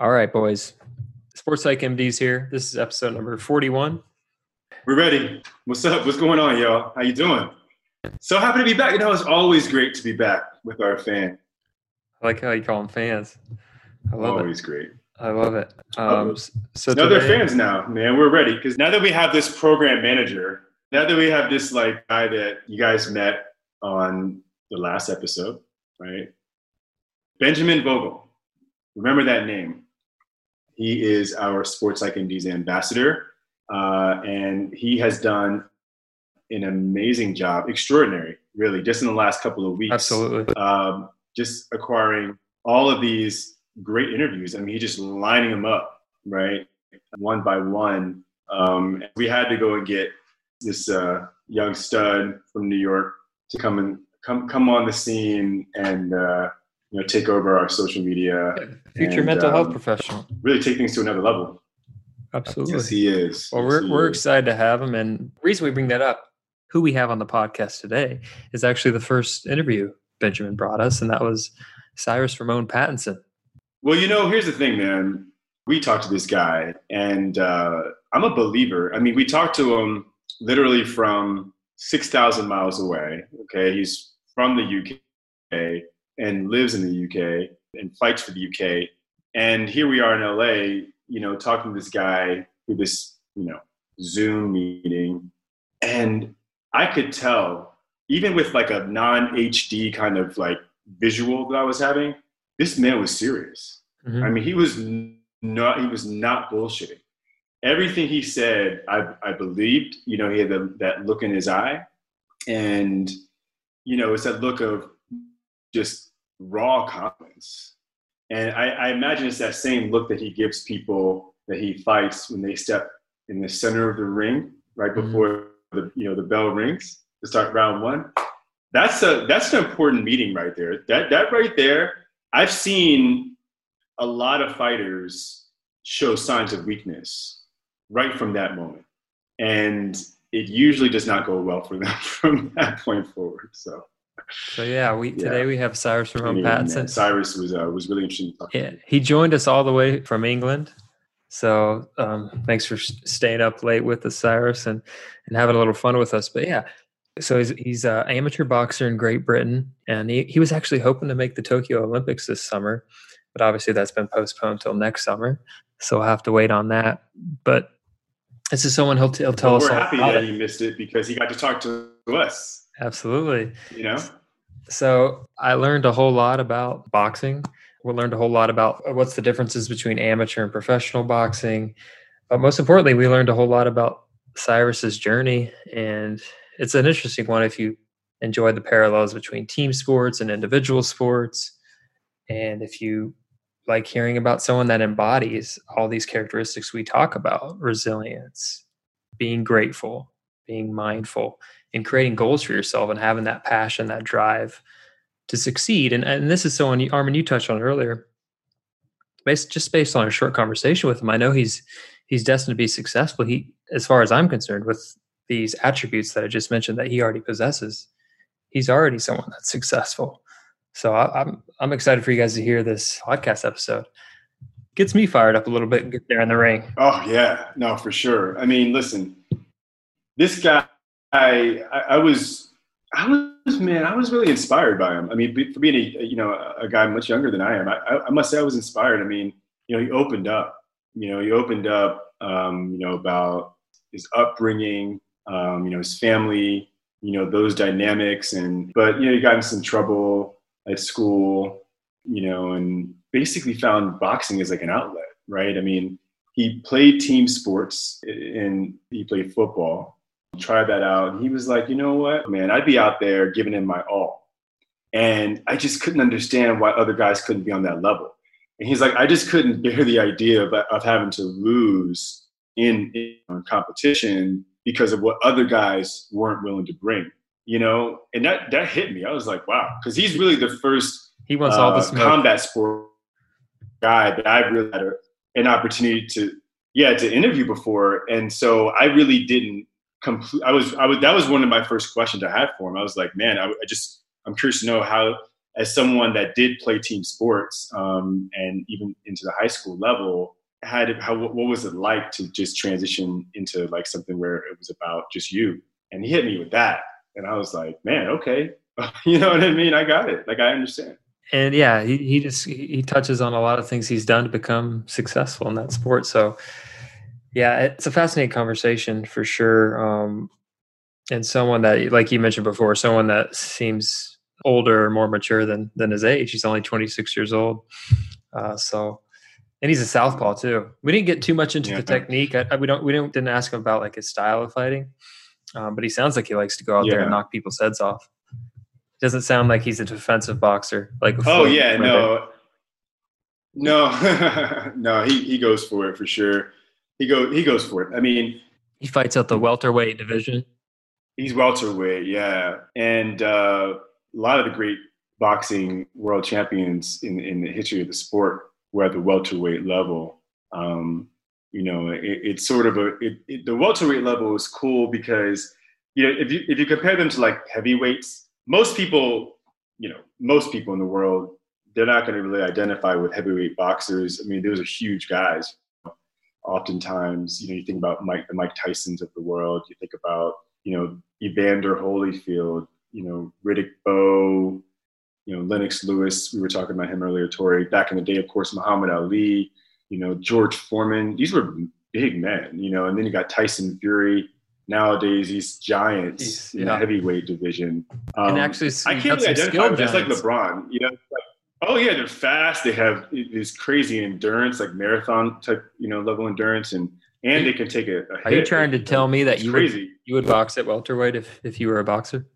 All right, boys. Sports Psych MDs here. This is episode number 41. We're ready. What's up? What's going on, y'all? How you doing? So happy to be back. You know, it's always great to be back with our fan. I like how you call them fans. I love always it. great. I love it. Um, so now they're fans now, man. We're ready because now that we have this program manager, now that we have this like guy that you guys met on the last episode, right? Benjamin Vogel. Remember that name. He is our Sports Psych MD's ambassador, uh, and he has done an amazing job, extraordinary, really, just in the last couple of weeks Absolutely. um, just acquiring all of these great interviews. I mean, he just lining them up, right, one by one. Um, we had to go and get this uh, young stud from New York to come and come come on the scene and uh, you know take over our social media, Future and, mental health um, professional. really take things to another level. Absolutely. Yes, he is. Well, Yes, we're, we're is. excited to have him. And the reason we bring that up, who we have on the podcast today, is actually the first interview Benjamin brought us, and that was Cyrus Ramon Pattinson. Well, you know, here's the thing, man. We talked to this guy, and uh, I'm a believer. I mean, we talked to him literally from 6,000 miles away. Okay. He's from the UK and lives in the UK and fights for the UK. And here we are in LA, you know, talking to this guy through this, you know, Zoom meeting. And I could tell, even with like a non HD kind of like visual that I was having, this man was serious. Mhm. I mean, he was not he was not bullshitting. Everything he said, I, I believed. You know, he had the, that look in his eye, and you know, it's that look of just raw confidence. And I, I imagine it's that same look that he gives people that he fights when they step in the center of the ring right Mhm. before the you know the bell rings to start round one. That's a that's an important meeting right there. That that right there, I've seen a lot of fighters show signs of weakness right from that moment. And it usually does not go well for them from that point forward. So So yeah, we today we have Cyrus from anyway, man, Pattinson. Cyrus was uh, was really interesting to talk to. Yeah, he joined us all the way from England. So um, thanks for staying up late with us, Cyrus, and and having a little fun with us. But yeah, so he's he's an amateur boxer in Great Britain, and he, he was actually hoping to make the Tokyo Olympics this summer, but obviously that's been postponed till next summer. So we'll have to wait on that. But this is someone he'll, t- he'll tell Well, us we're happy about that it. he missed it because he got to talk to us. Absolutely. You know, So I learned a whole lot about boxing. We learned a whole lot about uh, what's the differences between amateur and professional boxing. But most importantly, we learned a whole lot about Cyrus's journey. And it's an interesting one if you enjoy the parallels between team sports and individual sports. And if you like hearing about someone that embodies all these characteristics we talk about resilience, being grateful, being mindful, and creating goals for yourself and having that passion, that drive to succeed. And, and this is someone, you- Armin, you touched on earlier. Based, just based on a short conversation with him, I know he's he's destined to be successful. He, as far as I'm concerned, with these attributes that I just mentioned that he already possesses, he's already someone that's successful. So I, I'm I'm excited for you guys to hear this podcast episode. Gets me fired up a little bit and get there in the ring. Oh yeah, no, for sure. I mean, listen, this guy, I, I, was, I was, man, I was really inspired by him. I mean, for being a, you know, a, guy much younger than I am, I, I, I must say I was inspired. I mean, you know, he opened up. You know, he opened up, um, you know, about his upbringing, um, you know, his family, you know, those dynamics, and but you know, he got in some trouble at school, you know, and basically found boxing as like an outlet, right? I mean, he played team sports and he played football. Tried that out, and he was like, you know what, man, I'd be out there giving him my all, and I just couldn't understand why other guys couldn't be on that level. And he's like, I just couldn't bear the idea of, of having to lose in, in competition because of what other guys weren't willing to bring, you know. And that that hit me. I was like, wow, because he's really the first He wants all the uh, smoke. combat sport guy that I've really had a, an opportunity to, yeah, to interview before, and so I really didn't complete. I was, I was, that was one of my first questions I had for him. I was like, man, I, I just, I'm curious to know how, as someone that did play team sports um, and even into the high school level, had how what was it like to just transition into like something where it was about just you? And he hit me with that, and I was like, man, okay, you know what I mean? I got it. Like I understand. And yeah, he, he just he touches on a lot of things he's done to become successful in that sport. So yeah, it's a fascinating conversation for sure. Um, and someone that, like you mentioned before, someone that seems older or more mature than than his age. He's only 26 years old. Uh, so, and he's a southpaw too. We didn't get too much into yeah. the technique. I, I, we don't we don't didn't ask him about like his style of fighting, um, but he sounds like he likes to go out yeah. there and knock people's heads off. Doesn't sound like he's a defensive boxer. Like oh yeah, no, no, no. He he goes for it for sure. He go he goes for it. I mean, he fights out the welterweight division. He's welterweight, yeah, and uh, a lot of the great boxing world champions in in the history of the sport were at the welterweight level. Um, you know, it, it's sort of a it, it, the welterweight level is cool because you know if you if you compare them to like heavyweights, most people, you know, most people in the world, they're not going to really identify with heavyweight boxers. I mean, those are huge guys. Oftentimes, you know, you think about Mike, the Mike Tysons of the world. You think about, you know, Evander Holyfield, you know, Riddick Bowe, you know, Lennox Lewis. We were talking about him earlier, Tori. Back in the day, of course, Muhammad Ali. You know, George Foreman. These were big men. You know, and then you got Tyson Fury nowadays these giants He's, in the heavyweight division. Um, and actually, I can't really identify them just like LeBron. You know, like, oh yeah, they're fast. They have this crazy endurance, like marathon type, you know, level endurance, and and they can take a. a Are hit. you trying to tell me that you crazy. would you would box at welterweight if if you were a boxer?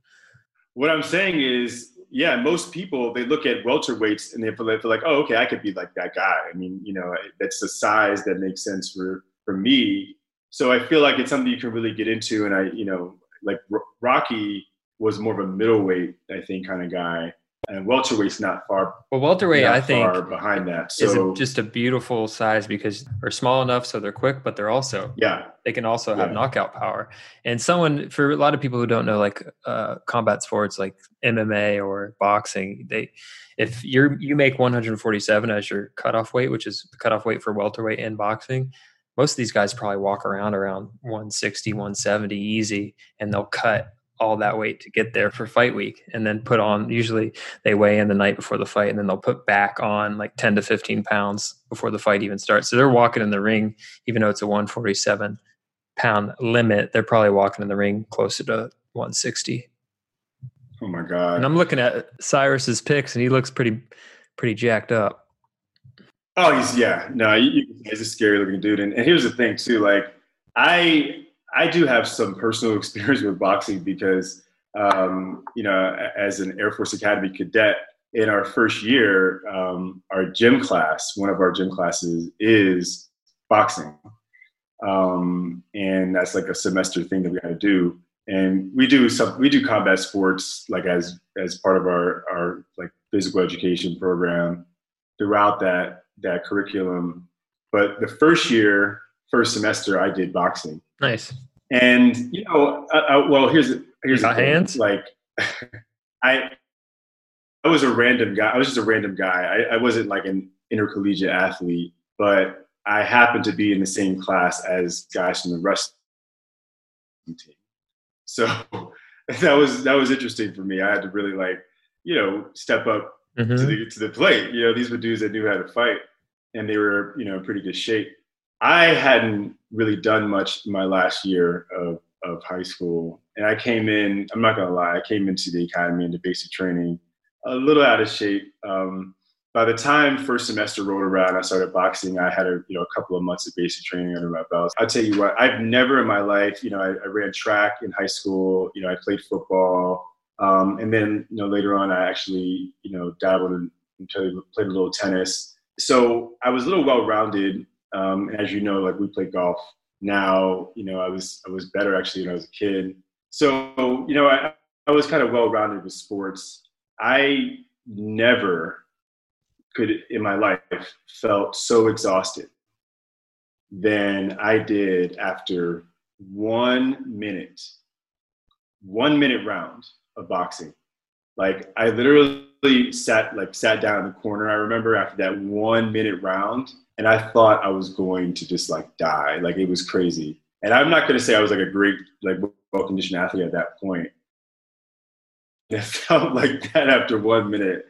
What I'm saying is. Yeah, most people they look at welterweights and they feel, like, oh, okay, I could be like that guy. I mean, you know, that's the size that makes sense for for me so I feel like it's something you can really get into. And I, you know, like Rocky was more of a middleweight, I think, kind of guy. And welterweight's not far. Well, welterweight, I think, behind that. So is just a beautiful size because they're small enough so they're quick, but they're also yeah they can also have yeah. knockout power. And someone for a lot of people who don't know like uh, combat sports like MMA or boxing, they if you're you make 147 as your cutoff weight, which is the cutoff weight for welterweight in boxing, most of these guys probably walk around around 160 170 easy and they'll cut all that weight to get there for fight week and then put on usually they weigh in the night before the fight and then they'll put back on like 10 to 15 pounds before the fight even starts so they're walking in the ring even though it's a 147 pound limit they're probably walking in the ring closer to 160 oh my god and i'm looking at cyrus's pics and he looks pretty pretty jacked up Oh, he's yeah. No, he, he's a scary looking dude. And, and here's the thing too. Like, I I do have some personal experience with boxing because um, you know, as an Air Force Academy cadet in our first year, um, our gym class, one of our gym classes is boxing. Um, and that's like a semester thing that we got to do. And we do some, we do combat sports like as, as part of our, our like physical education program throughout that that curriculum. But the first year, first semester, I did boxing. Nice. And you know, uh, uh, well, here's here's the hands. Like, I I was a random guy. I was just a random guy. I, I wasn't like an intercollegiate athlete, but I happened to be in the same class as guys from the wrestling team. So that was that was interesting for me. I had to really like, you know, step up mm-hmm. to the to the plate. You know, these were dudes that knew how to fight, and they were you know in pretty good shape. I hadn't really done much my last year of of high school, and I came in. I'm not gonna lie, I came into the academy into basic training a little out of shape. Um, by the time first semester rolled around, I started boxing. I had a you know a couple of months of basic training under my belt. I'll tell you what, I've never in my life, you know, I, I ran track in high school. You know, I played football. Um, and then, you know, later on, I actually, you know, dabbled and played, played a little tennis. So I was a little well-rounded. Um, as you know, like we play golf now, you know, I was, I was better actually when I was a kid. So, you know, I, I was kind of well-rounded with sports. I never could in my life felt so exhausted than I did after one minute, one minute round of boxing. Like I literally sat like sat down in the corner. I remember after that one minute round, and I thought I was going to just like die. Like it was crazy. And I'm not going to say I was like a great like well conditioned athlete at that point. It felt like that after one minute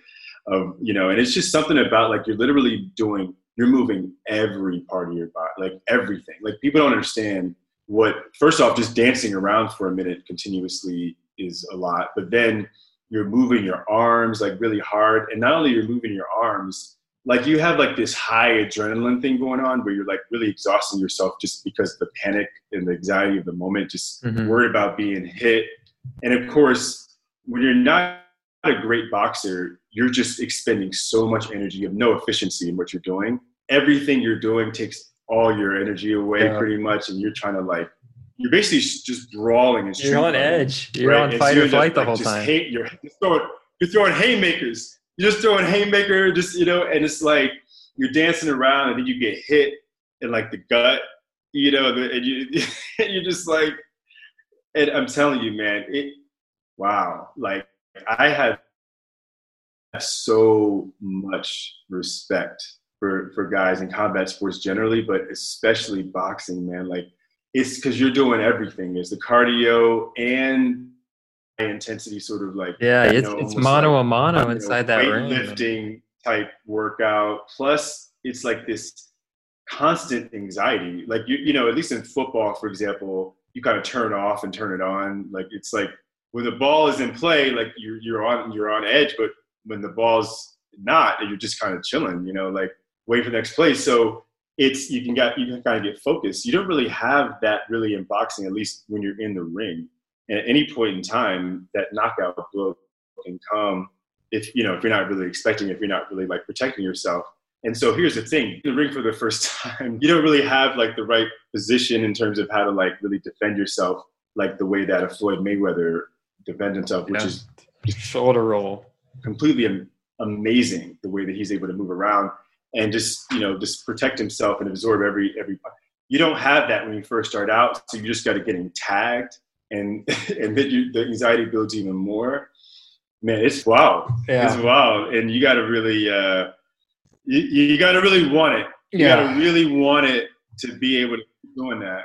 of you know, and it's just something about like you're literally doing you're moving every part of your body, like everything. Like people don't understand what first off just dancing around for a minute continuously is a lot but then you're moving your arms like really hard and not only you're moving your arms like you have like this high adrenaline thing going on where you're like really exhausting yourself just because the panic and the anxiety of the moment just mm-hmm. worried about being hit and of course when you're not a great boxer you're just expending so much energy you have no efficiency in what you're doing everything you're doing takes all your energy away yeah. pretty much and you're trying to like you're basically just brawling and you're on edge you're right? on fight or flight the whole time hate, you're, throwing, you're throwing haymakers you're just throwing haymaker just you know and it's like you're dancing around and then you get hit in like the gut you know and you you're just like and i'm telling you man it wow like i have so much respect for for guys in combat sports generally, but especially boxing, man. Like it's because you're doing everything. There's the cardio and intensity, sort of like yeah, it's know, it's mono a mono inside know, that ring. Lifting type workout. Plus, it's like this constant anxiety. Like you, you know, at least in football, for example, you kind of turn off and turn it on. Like it's like when the ball is in play, like you're you're on you're on edge, but when the ball's not, you're just kind of chilling. You know, like wait for the next play. So it's you can get you can kind of get focused. You don't really have that really in boxing, at least when you're in the ring. And at any point in time, that knockout blow can come if you know if you're not really expecting, if you're not really like protecting yourself. And so here's the thing: the ring for the first time, you don't really have like the right position in terms of how to like really defend yourself, like the way that a Floyd Mayweather defends himself, which yeah. is shoulder roll, completely amazing the way that he's able to move around and just you know just protect himself and absorb every every you don't have that when you first start out so you just got to get him tagged and and then you, the anxiety builds even more man it's wow yeah. it's wow and you got to really uh you, you got to really want it you yeah. got to really want it to be able to keep doing that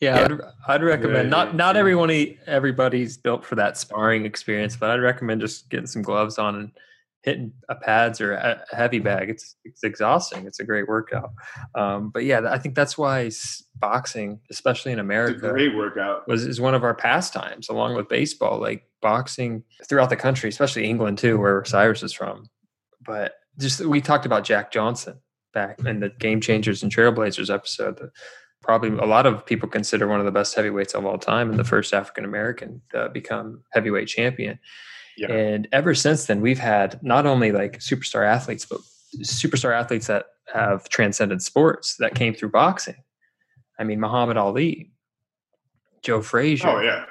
yeah, yeah. I'd, I'd, recommend not not everyone everybody's built for that sparring experience, but I'd recommend just getting some gloves on and hitting a pads or a heavy bag. It's it's exhausting. It's a great workout. Um, but yeah, I think that's why boxing, especially in America, great workout was is one of our pastimes, along with baseball. Like boxing throughout the country, especially England too, where Cyrus is from. But just we talked about Jack Johnson back in the Game Changers and Trailblazers episode. That probably a lot of people consider one of the best heavyweights of all time and the first African American to become heavyweight champion. Yeah. And ever since then, we've had not only like superstar athletes, but superstar athletes that have transcended sports that came through boxing. I mean, Muhammad Ali, Joe Frazier, oh yeah,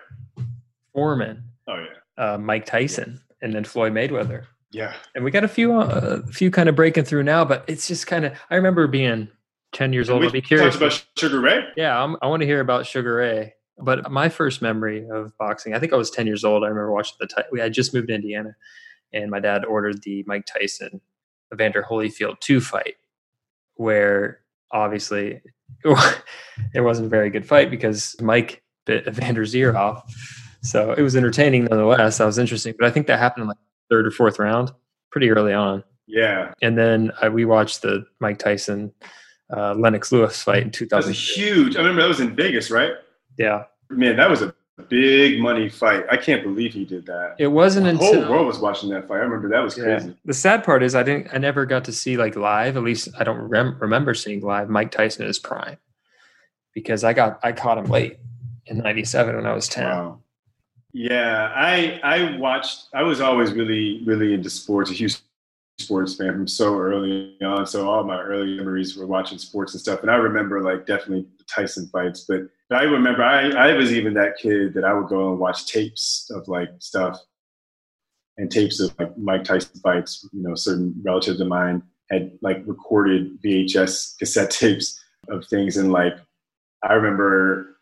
Foreman, oh yeah, uh, Mike Tyson, yeah. and then Floyd Mayweather. Yeah, and we got a few, uh, a few kind of breaking through now, but it's just kind of. I remember being ten years old. I'd be curious about Sugar Ray. Yeah, I'm, i want to hear about Sugar Ray. But my first memory of boxing, I think I was 10 years old. I remember watching the, we had just moved to Indiana and my dad ordered the Mike Tyson Evander Holyfield 2 fight, where obviously it wasn't a very good fight because Mike bit Evander's ear off. So it was entertaining nonetheless. That was interesting. But I think that happened in like third or fourth round, pretty early on. Yeah. And then uh, we watched the Mike Tyson uh, Lennox Lewis fight in 2000. That was huge. I remember that was in Vegas, right? Yeah. Man, that was a big money fight. I can't believe he did that. It wasn't the until whole world was watching that fight. I remember that was crazy. The sad part is I didn't I never got to see like live, at least I don't rem- remember seeing live Mike Tyson in his prime. Because I got I caught him late in 97 when I was 10. Wow. Yeah, I I watched I was always really really into sports, a huge sports fan from so early on. So all my early memories were watching sports and stuff. And I remember like definitely Tyson fights, but I remember I, I was even that kid that I would go and watch tapes of like stuff and tapes of like Mike Tyson fights. You know, certain relatives of mine had like recorded VHS cassette tapes of things, and like I remember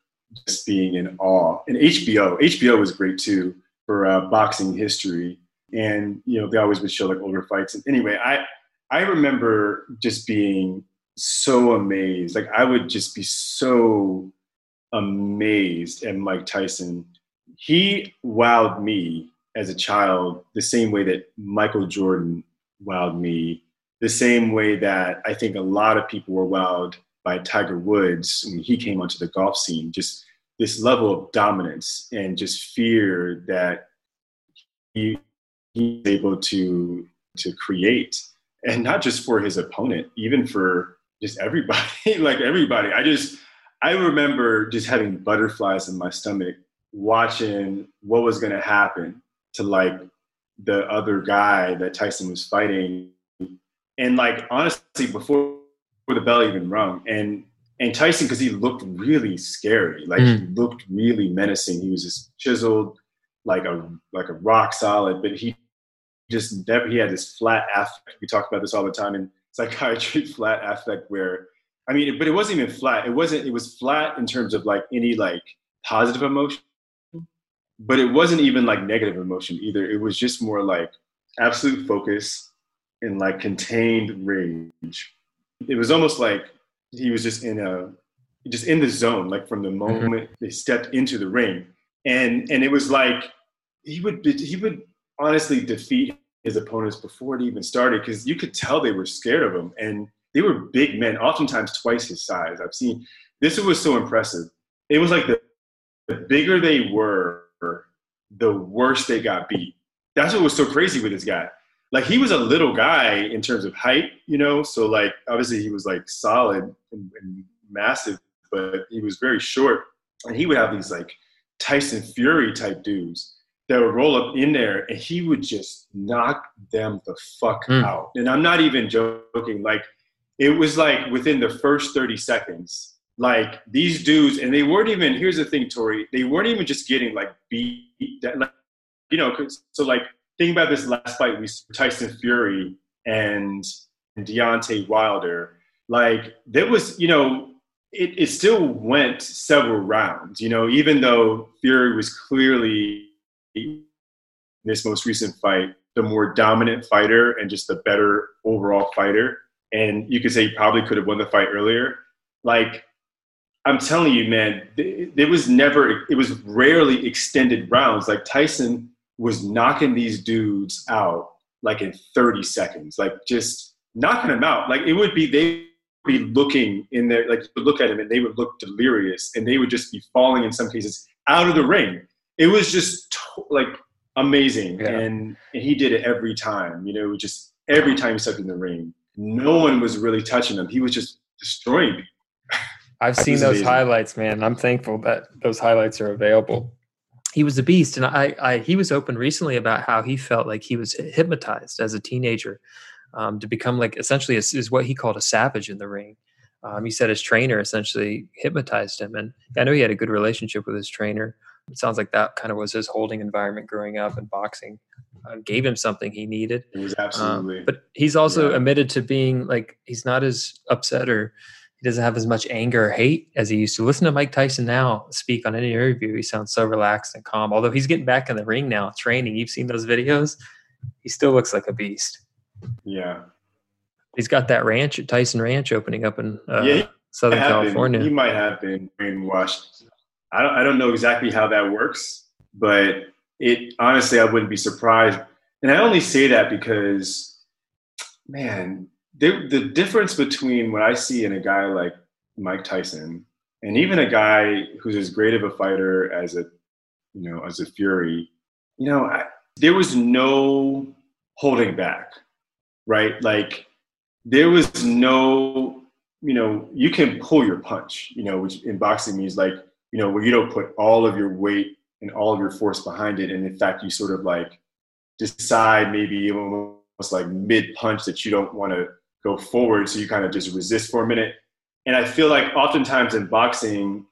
just being in awe. And HBO, HBO was great too for uh, boxing history. and you know they always would show like older fights. And anyway, I I remember just being so amazed. Like I would just be so amazed at Mike Tyson. He wowed me as a child the same way that Michael Jordan wowed me, the same way that I think a lot of people were wowed by Tiger Woods when he came onto the golf scene. Just this level of dominance and just fear that he he's able to to create and not just for his opponent even for just everybody like everybody i just i remember just having butterflies in my stomach watching what was going to happen to like the other guy that tyson was fighting and like honestly before, before the bell even rung and and tyson because he looked really scary like mm. he looked really menacing he was just chiseled like a like a rock solid but he just never he had this flat affect. We talk about this all the time in psychiatry, flat affect where I mean, but it wasn't even flat. It wasn't. It was flat in terms of like any like positive emotion, but it wasn't even like negative emotion either. It was just more like absolute focus and like contained rage. It was almost like he was just in a just in the zone, like from the mm-hmm. moment mm-hmm. they stepped into the ring, and and it was like he would he would honestly defeat his opponents before it even started because you could tell they were scared of him and they were big men, oftentimes twice his size. I've seen this was so impressive. It was like the, the bigger they were, the worse they got beat. That's what was so crazy with this guy. Like he was a little guy in terms of height, you know. So like obviously he was like solid and, and massive, but he was very short. And he would have these like Tyson Fury type dudes that would roll up in there and he would just knock them the fuck mm. out. And I'm not even joking. Like it was like within the first 30 seconds, like these dudes, and they weren't even, here's the thing, Tori, they weren't even just getting like beat, like, you know, so like think about this last fight we Tyson Fury and, and Deontay Wilder. Like there was, you know, it, it still went several rounds, you know, even though Fury was clearly this most recent fight the more dominant fighter and just the better overall fighter. And you could say he probably could have won the fight earlier. Like, I'm telling you, man, it was never, it was rarely extended rounds. Like, Tyson was knocking these dudes out like in 30 seconds, like just knocking them out. Like, it would be, they would be looking in there, like, you look at him and they would look delirious and they would just be falling in some cases out of the ring it was just like amazing, yeah. and, and he did it every time. You know, just every time he stepped in the ring, no one was really touching him. He was just destroying me. I've seen those amazing. highlights, man. I'm thankful that those highlights are available. He was a beast, and I, I he was open recently about how he felt like he was hypnotized as a teenager um, to become like essentially a, is what he called a savage in the ring. Um, he said his trainer essentially hypnotized him, and I know he had a good relationship with his trainer it sounds like that kind of was his holding environment growing up and boxing uh, gave him something he needed. It was absolutely. Um, but he's also yeah. admitted to being like he's not as upset or he doesn't have as much anger or hate as he used to. Listen to Mike Tyson now speak on any interview. He sounds so relaxed and calm. Although he's getting back in the ring now, training. You've seen those videos. He still looks like a beast. Yeah. He's got that ranch at Tyson Ranch opening up in uh, yeah, Southern California. Been, he might have been brainwashed I don't, I don't know exactly how that works, but it honestly, I wouldn't be surprised. And I only say that because, man, the, the difference between what I see in a guy like Mike Tyson and even a guy who's as great of a fighter as a, you know, as a Fury, you know, I, there was no holding back, right? Like there was no, you know, you can pull your punch, you know, which in boxing means like you know, where you don't put all of your weight and all of your force behind it. And in fact, you sort of like decide maybe almost like mid punch that you don't want to go forward. So you kind of just resist for a minute. And I feel like oftentimes in boxing,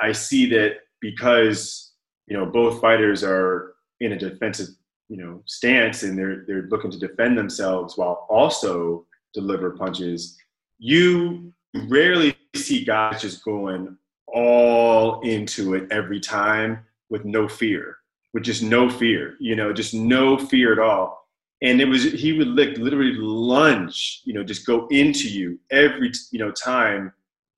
I see that because, you know, both fighters are in a defensive, you know, stance and they're, they're looking to defend themselves while also deliver punches, you rarely see guys just going all into it every time with no fear. with just no fear, you know, just no fear at all. And it was he would like literally lunge, you know, just go into you every you know time,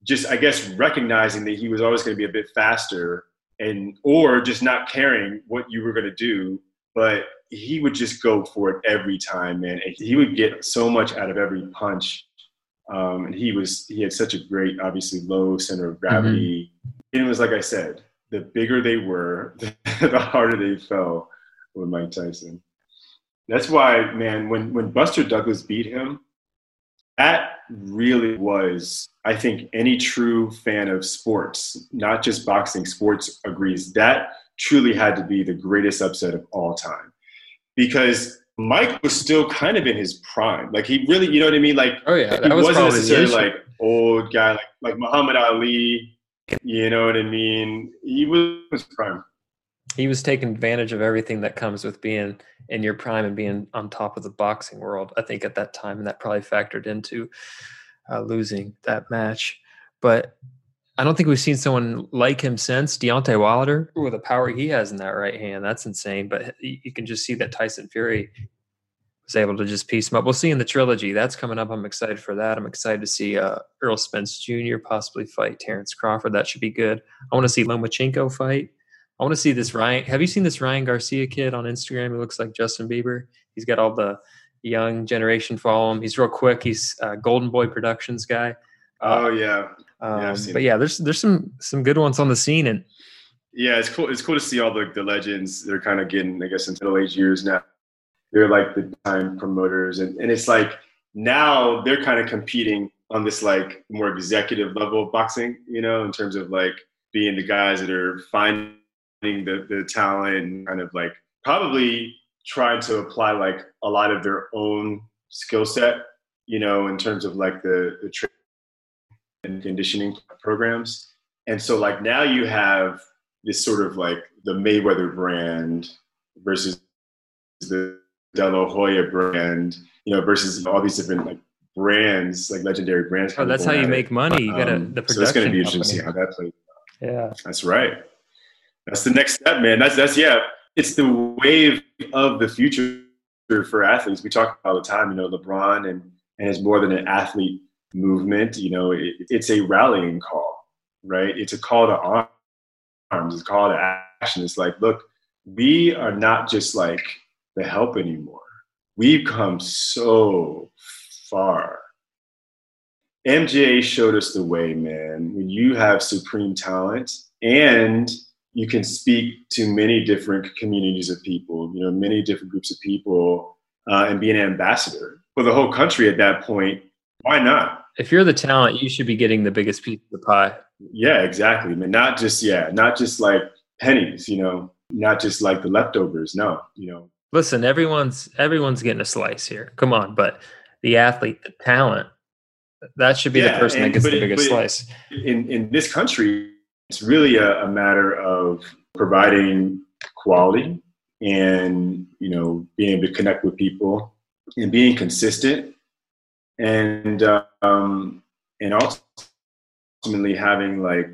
just I guess recognizing that he was always going to be a bit faster and or just not caring what you were going to do, but he would just go for it every time, man. And he would get so much out of every punch. Um, and he was he had such a great, obviously low center of gravity. Mm-hmm. And it was like I said, the bigger they were, the harder they fell with Mike Tyson. That's why, man, when when Buster Douglas beat him, that really was, I think, any true fan of sports, not just boxing, sports agrees that truly had to be the greatest upset of all time. Because Mike was still kind of in his prime. Like he really, you know what I mean? Like oh yeah, he was wasn't necessarily like old guy like like Muhammad Ali you know what I mean? He was prime. He was taking advantage of everything that comes with being in your prime and being on top of the boxing world. I think at that time, and that probably factored into uh, losing that match. But I don't think we've seen someone like him since Deontay Wilder with the power he has in that right hand. That's insane. But you can just see that Tyson Fury was able to just piece him up. We'll see in the trilogy. That's coming up. I'm excited for that. I'm excited to see uh, Errol Spence Jr. possibly fight Terrence Crawford. That should be good. I want to see Lomachenko fight. I want to see this Ryan. Have you seen this Ryan Garcia kid on Instagram? He looks like Justin Bieber. He's got all the young generation follow him. He's real quick. He's a Golden Boy Productions guy. Uh, oh yeah. Um, yeah but yeah, there's there's some some good ones on the scene and. Yeah, it's cool. It's cool to see all the, the legends. They're kind of getting, I guess, into middle age years now they're like the time promoters and, and it's like now they're kind of competing on this like more executive level of boxing you know in terms of like being the guys that are finding the, the talent and kind of like probably trying to apply like a lot of their own skill set you know in terms of like the the and conditioning programs and so like now you have this sort of like the mayweather brand versus the De La Hoya brand, you know, versus all these different like brands, like legendary brands. Oh, that's how you make money. You got um, the production. So it's going to be interesting to see how that plays. Yeah, that's right. That's the next step, man. That's that's yeah. It's the wave of the future for athletes. We talk all the time. You know, LeBron and and it's more than an athlete movement. You know, it, it's a rallying call, right? It's a call to arms. It's a call to action. It's like, look, we are not just like the help anymore. We've come so far. MJ showed us the way, man. When you have supreme talent and you can speak to many different communities of people, you know, many different groups of people, uh, and be an ambassador for the whole country at that point. Why not? If you're the talent, you should be getting the biggest piece of the pie. Yeah, exactly. I mean, not just yeah, not just like pennies, you know, not just like the leftovers. No, you know, listen, everyone's everyone's getting a slice here. Come on, but the athlete, the talent, that should be yeah, the person and, that gets the biggest slice. In in this country, it's really a, a matter of providing quality and you know being able to connect with people and being consistent and um, and ultimately having like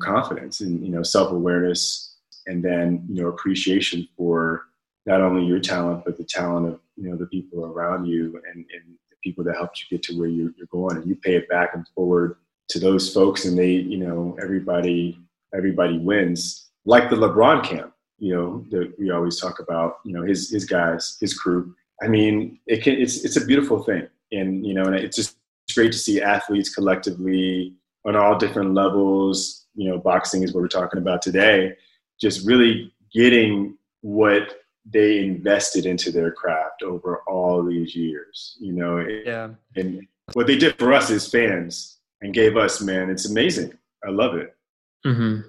confidence and you know self-awareness and then you know appreciation for not only your talent, but the talent of you know the people around you and, and the people that helped you get to where you, you're going, and you pay it back and forward to those folks, and they, you know, everybody everybody wins, like the LeBron camp, you know, that we always talk about, you know, his his guys, his crew. I mean, it can it's it's a beautiful thing, and you know, and it's just great to see athletes collectively on all different levels. You know, boxing is what we're talking about today. Just really getting what they invested into their craft over all these years, you know. Yeah. And what they did for us as fans and gave us, man, it's amazing. I love it. Mm-hmm.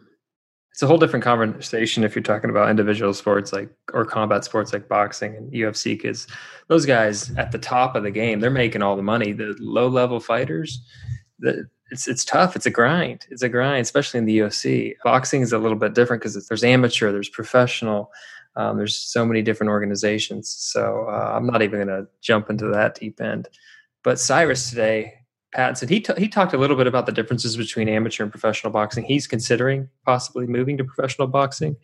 It's a whole different conversation if you're talking about individual sports like or combat sports like boxing and UFC because those guys at the top of the game they're making all the money. The low level fighters, the, it's it's tough. It's a grind. It's a grind, especially in the UFC. Boxing is a little bit different because there's amateur, there's professional um, there's so many different organizations. So uh, I'm not even going to jump into that deep end. But Cyrus today Pattinson. He, t- he talked a little bit about the differences between amateur and professional boxing. He's considering possibly moving to professional boxing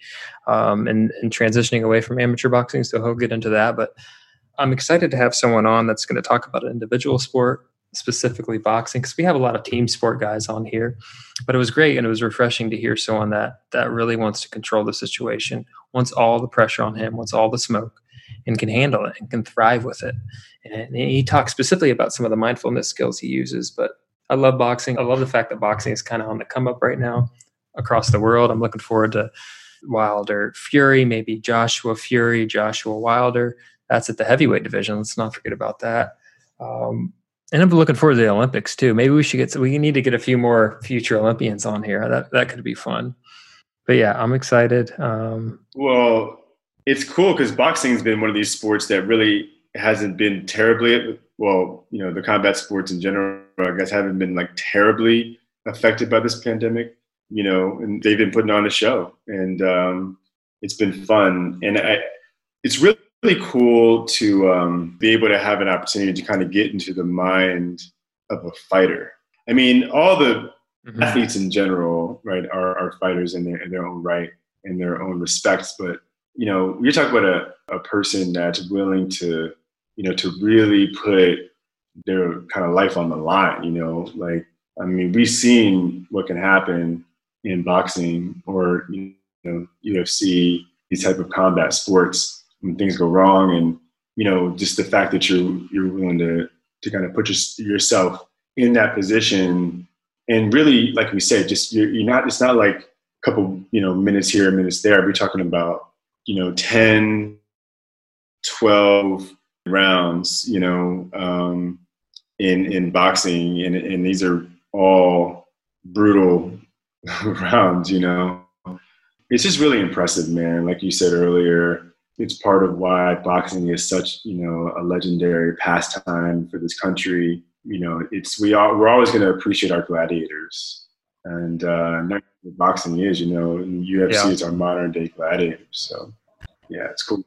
um, and, and transitioning away from amateur boxing. So he'll get into that. But I'm excited to have someone on that's going to talk about an individual sport, specifically boxing, because we have a lot of team sport guys on here. But it was great and it was refreshing to hear someone that that really wants to control the situation, wants all the pressure on him, wants all the smoke, and can handle it and can thrive with it. And he talks specifically about some of the mindfulness skills he uses. But I love boxing. I love the fact that boxing is kind of on the come up right now across the world. I'm looking forward to Wilder Fury, maybe Joshua Fury, Joshua Wilder. That's at the heavyweight division. Let's not forget about that. Um, and I'm looking forward to the Olympics too. Maybe we should get we need to get a few more future Olympians on here. That that could be fun. But yeah, I'm excited. Um, well, it's cool because boxing's been one of these sports that really hasn't been terribly well. You know, the combat sports in general, I guess, haven't been like terribly affected by this pandemic. You know, and they've been putting on a show, and um, it's been fun. And I, it's really cool to um, be able to have an opportunity to kind of get into the mind of a fighter. I mean, all the mm-hmm. athletes in general, right, are, are fighters in their in their own right, in their own respects. But you know, you're talking about a, a person that's willing to, you know, to really put their kind of life on the line. You know, like I mean, we've seen what can happen in boxing or you know UFC, these type of combat sports when things go wrong and you know just the fact that you're you're willing to to kind of put your, yourself in that position and really like we said just you're, you're not it's not like a couple you know minutes here minutes there we're talking about you know 10 12 rounds you know um, in in boxing. And and these are all brutal rounds you know. It's just really impressive man. Like you said earlier it's part of why boxing is such you know a legendary pastime for this country. You know it's we are we're always going to appreciate our gladiators. And uh boxing is you know ufc yeah. is our modern day gladiators. So yeah it's cool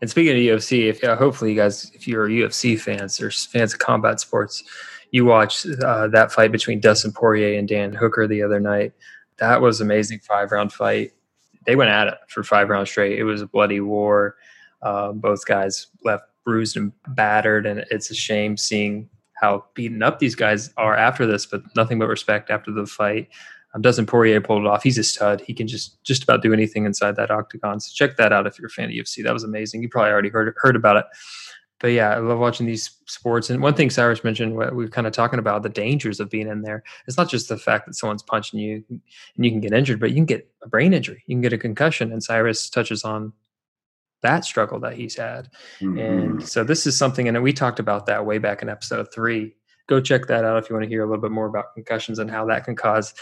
and speaking of ufc if uh, hopefully you guys if you're ufc fans or fans of combat sports you watched uh, that fight between dustin poirier and dan hooker the other night that was amazing five round fight they went at it for five rounds straight. It was a bloody war. Uh, both guys left bruised and battered, and it's a shame seeing how beaten up these guys are after this. But nothing but respect after the fight. Um, Dustin Poirier pulled it off. He's a stud. He can just just about do anything inside that octagon. So check that out if you're a fan of UFC. That was amazing. You probably already heard heard about it but yeah, I love watching these sports. And one thing Cyrus mentioned, what we were kind of talking about the dangers of being in there. It's not just the fact that someone's punching you and you can get injured, but you can get a brain injury, you can get a concussion. And Cyrus touches on that struggle that he's had. Mm-hmm. And so this is something, and we talked about that way back in episode three. Go check that out if you want to hear a little bit more about concussions and how that can cause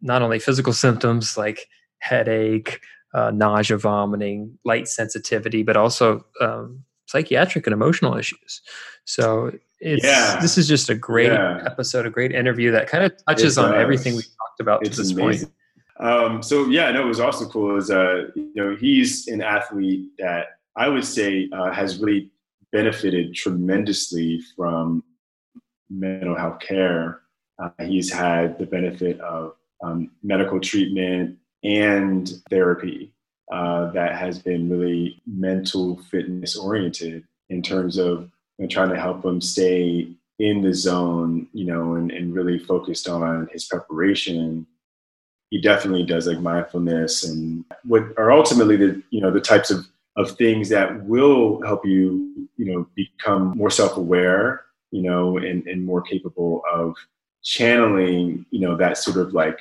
not only physical symptoms like headache, uh, nausea, vomiting, light sensitivity, but also um, psychiatric and emotional issues. So it's yeah. this is just a great yeah. episode, a great interview that kind of touches on everything we talked about it's to this amazing. point. Um, so yeah, no, it was also cool is uh, you know he's an athlete that I would say uh, has really benefited tremendously from mental health care. Uh, he's had the benefit of um, medical treatment and therapy uh, that has been really mental fitness oriented in terms of you know, trying to help him stay in the zone, you know, and, and really focused on his preparation. He definitely does like mindfulness and what are ultimately the, you know, the types of, of things that will help you, you know, become more self-aware, you know, and, and more capable of channeling, you know, that sort of like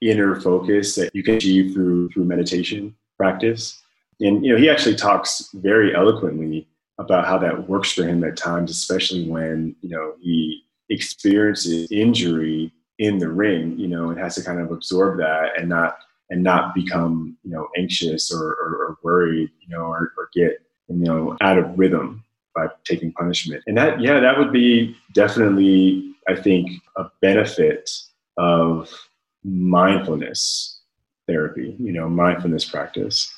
inner focus that you can achieve through, through meditation practice. And you know, he actually talks very eloquently about how that works for him at times, especially when you know he experiences injury in the ring, you know, and has to kind of absorb that and not and not become you know anxious or, or, or worried, you know, or, or get you know out of rhythm by taking punishment. And that yeah, that would be definitely I think a benefit of mindfulness therapy, you know, mindfulness practice.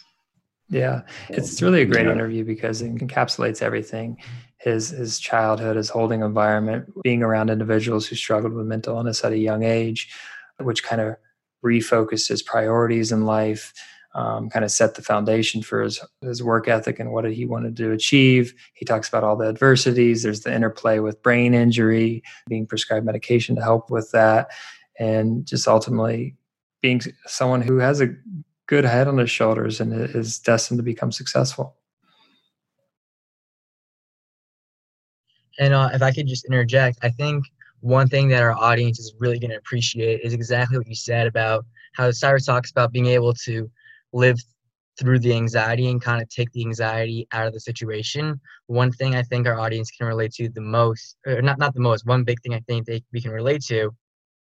Yeah, um, it's really a great yeah. interview because it encapsulates everything. His his childhood, his holding environment, being around individuals who struggled with mental illness at a young age, which kind of refocused his priorities in life, um, kind of set the foundation for his, his work ethic and what he wanted to achieve. He talks about all the adversities. There's the interplay with brain injury, being prescribed medication to help with that, and just ultimately being someone who has a good head on his shoulders and is destined to become successful. And uh, if I could just interject, I think one thing that our audience is really going to appreciate is exactly what you said about how Cyrus talks about being able to live through the anxiety and kind of take the anxiety out of the situation. One thing I think our audience can relate to the most, or not not the most, one big thing I think they we can relate to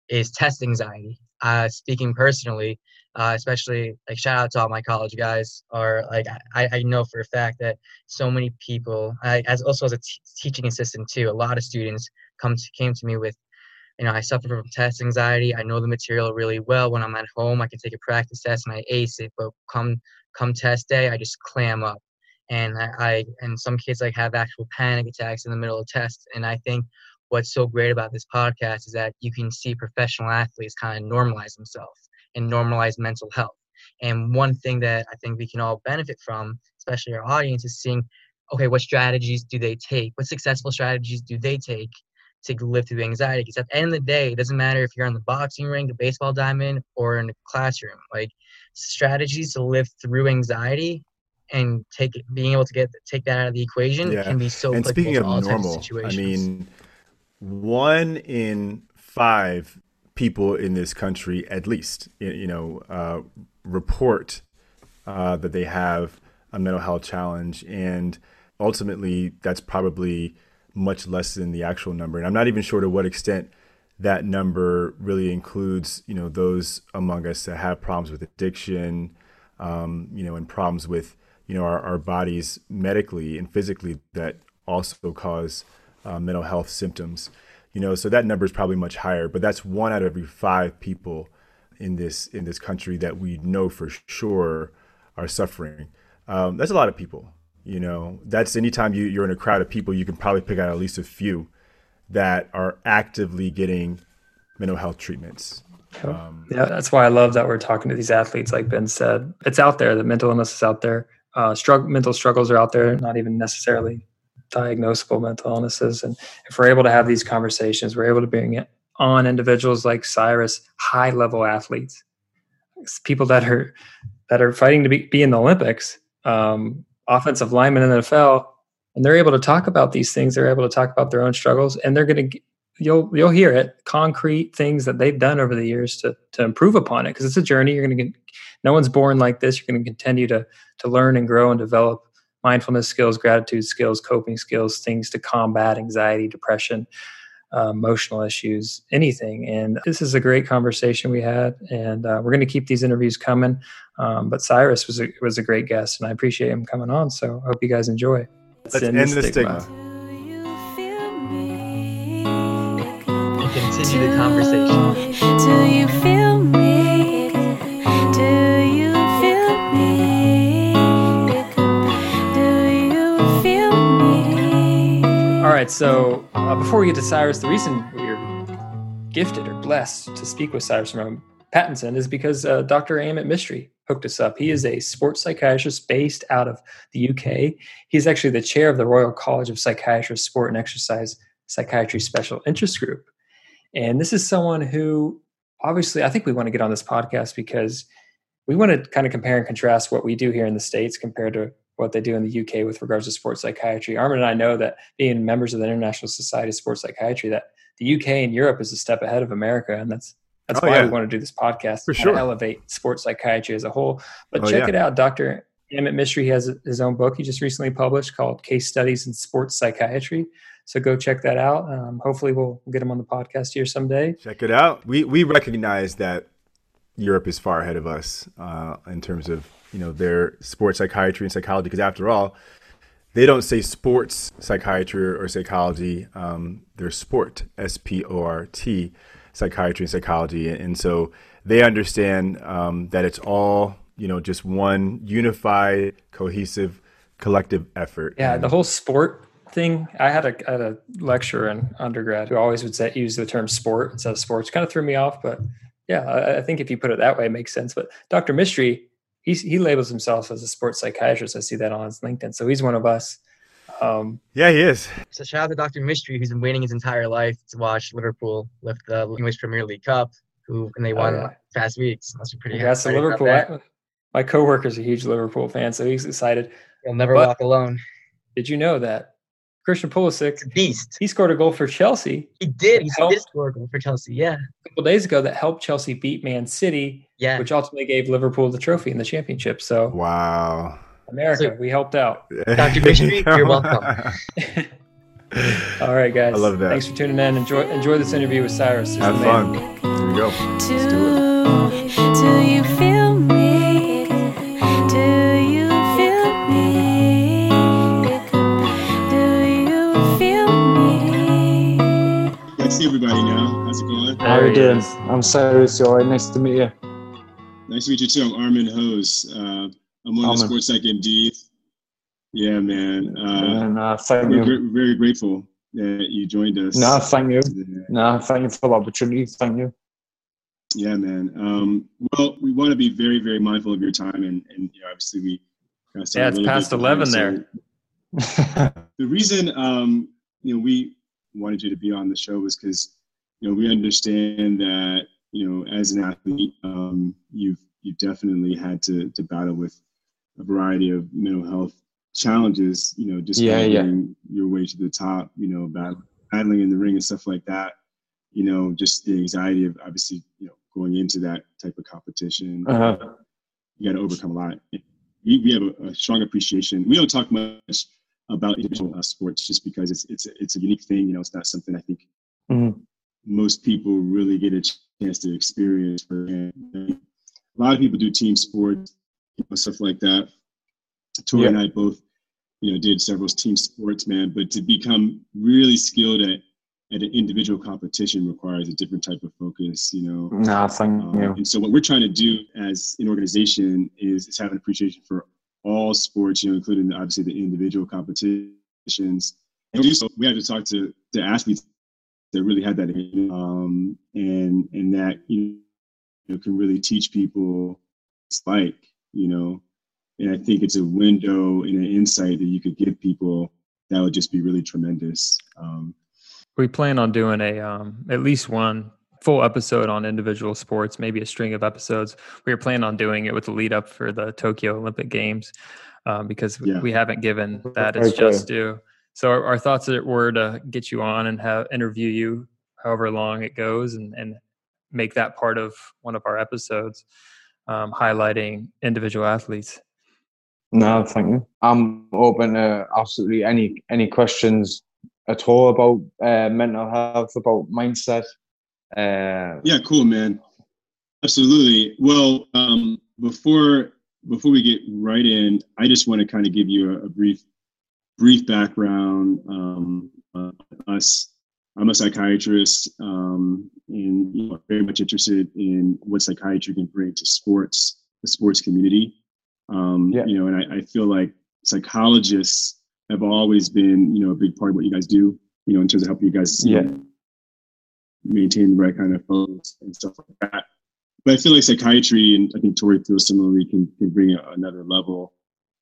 is test anxiety. Uh, speaking personally, uh, especially like shout out to all my college guys or like I, I know for a fact that so many people I, as also as a t- teaching assistant too a lot of students come to, came to me with you know i suffer from test anxiety i know the material really well when i'm at home i can take a practice test and i ace it but come come test day i just clam up and I, I and some kids like have actual panic attacks in the middle of tests and i think what's so great about this podcast is that you can see professional athletes kind of normalize themselves and normalize mental health. And one thing that I think we can all benefit from, especially our audience, is seeing, okay, what strategies do they take? What successful strategies do they take to live through anxiety? Because at the end of the day, it doesn't matter if you're on the boxing ring, the baseball diamond, or in the classroom. Like strategies to live through anxiety and take it, being able to get take that out of the equation yeah. can be so. And speaking of normal, of I mean, one in five people in this country, at least, you know, uh, report uh, that they have a mental health challenge, and ultimately, that's probably much less than the actual number. And I'm not even sure to what extent that number really includes, you know, those among us that have problems with addiction, um, you know, and problems with, you know, our, our bodies medically and physically that also cause uh, mental health symptoms. You know so that number is probably much higher but that's one out of every five people in this in this country that we know for sure are suffering. Um, that's a lot of people you know that's anytime you, you're in a crowd of people you can probably pick out at least a few that are actively getting mental health treatments. Um, yeah. That's why i love that we're talking to these athletes like ben said. It's out there the mental illness is out there. Uh, struggle, mental struggles are out there not even necessarily diagnosable mental illnesses. And if we're able to have these conversations, we're able to bring it on individuals like Cyrus, high level athletes, people that are that are fighting to be, be in the Olympics, um, offensive linemen in the NFL, and they're able to talk about these things. They're able to talk about their own struggles, and they're going to you'll you'll hear it concrete things that they've done over the years to to improve upon it because it's a journey. You're going to get no one's born like this. You're going to continue to to learn and grow and develop mindfulness skills, gratitude skills, coping skills, things to combat anxiety, depression, uh, emotional issues, anything. And this is a great conversation we had, and uh, we're going to keep these interviews coming. Um, but Cyrus was a, was a great guest, and I appreciate him coming on. So I hope you guys enjoy. Let's, end, end the stigma. stigma. continue the conversation. Do you feel me? Right. So uh, before we get to Cyrus, the reason we're gifted or blessed to speak with Cyrus from Pattinson is because uh, Dr. Amit Mistry hooked us up. He is a sports psychiatrist based out of the UK. He's actually the chair of the Royal College of Psychiatrists Sport and Exercise Psychiatry Special Interest Group. And this is someone who obviously I think we want to get on this podcast because we want to kind of compare and contrast what we do here in the States compared to what they do in the UK with regards to sports psychiatry. Armin and I know that being members of the International Society of Sports Psychiatry, that the UK and Europe is a step ahead of America, and that's that's oh, why yeah. we want to do this podcast for sure. Elevate sports psychiatry as a whole. But oh, check yeah. it out, Doctor Amit Mistry has his own book he just recently published called Case Studies in Sports Psychiatry. So go check that out. Um, hopefully, we'll, we'll get him on the podcast here someday. Check it out. We we recognize that Europe is far ahead of us uh, in terms of you know their sports psychiatry and psychology because after all they don't say sports psychiatry or psychology um, they're sport s-p-o-r-t psychiatry and psychology and so they understand um, that it's all you know just one unified, cohesive, collective effort. Yeah, and, the whole sport thing. I had a, had a lecturer in undergrad who always would say, use the term sport instead of sports. Kind of threw me off, but yeah, I, I think if you put it that way, it makes sense. But Dr. Mistry, he's, he labels himself as a sports psychiatrist. I see that on his LinkedIn. So he's one of us. Um, yeah, he is. So shout out to Dr. Mistry, who's been waiting his entire life to watch Liverpool lift the English Premier League Cup, who and they won yeah. past weeks. That's pretty. Yeah, so Liverpool. I, my coworker's a huge Liverpool fan, so he's excited. He'll never but walk alone. Did you know that Christian Pulisic, beast. He scored a goal for Chelsea. He did. He helped, did score a goal for Chelsea. Yeah. A couple days ago, that helped Chelsea beat Man City. Yeah. Which ultimately gave Liverpool the trophy in the championship. So wow, America, so, we helped out. Dr. Missionary, you're welcome. All right, guys. I love that. Thanks for tuning in. Enjoy enjoy this interview with Cyrus. Have fun. Here we go. Let's do it. Everybody now. How's it going? How are you doing? I'm Cyrus. All right. Nice to meet you. Nice to meet you too. I'm Armin Hose. Uh, I'm one of the Sports Psych MDs. Yeah, man. Uh, and, uh, thank we're you. very grateful that you joined us. No, thank you. Yeah. No, thank you for the opportunity. Thank you. Yeah, man. Um, well, we want to be very, very mindful of your time, and and you know, obviously we. Yeah, it's past eleven there. the reason um, you know we wanted you to be on the show was because you know we understand that you know as an athlete um, you've you've definitely had to to battle with a variety of mental health challenges, you know, just yeah, yeah. your way to the top, you know, battling in the ring and stuff like that. You know, just the anxiety of obviously, you know, going into that type of competition. Uh-huh. You got to overcome a lot. We, we have a, a, strong appreciation. We don't talk much about individual uh, sports just because it's it's a, it's a unique thing. You know, it's not something I think mm-hmm. most people really get a chance to experience. And a lot of people do team sports, you know, stuff like that. Tori yeah. and I both, you know, did several team sports, man. But to become really skilled at at an individual competition requires a different type of focus, you know. No, thank um, you. And so what we're trying to do as an organization is, is have an appreciation for all sports, you know, including obviously the individual competitions. And we, so we have to talk to the athletes that really had that, um, and and that you know can really teach people it's like, you know, and I think it's a window and an insight that you could give people that would just be really tremendous. Um, we plan on doing a um, at least one full episode on individual sports, maybe a string of episodes. We are planning on doing it with the lead up for the Tokyo Olympic Games um, because yeah. we haven't given that its just due. So our, our, thoughts were to get you on and have interview you however long it goes and, and make that part of one of our episodes um, highlighting individual athletes. No, thank you. I'm open to absolutely any any questions at all about uh, mental health, about mindset. Uh, yeah, cool, man. Absolutely. Well, um, before before we get right in, I just want to kind of give you a, a brief brief background um, uh, us. I'm a psychiatrist um, and you know, very much interested in what psychiatry can bring to sports, the sports community. Um, yeah. You know, and I, I feel like psychologists have always been, you know, a big part of what you guys do, you know, in terms of helping you guys yeah. Maintain the right kind of focus and stuff like that. But I feel like psychiatry, and I think Tori feels similarly, can, can bring a, another level,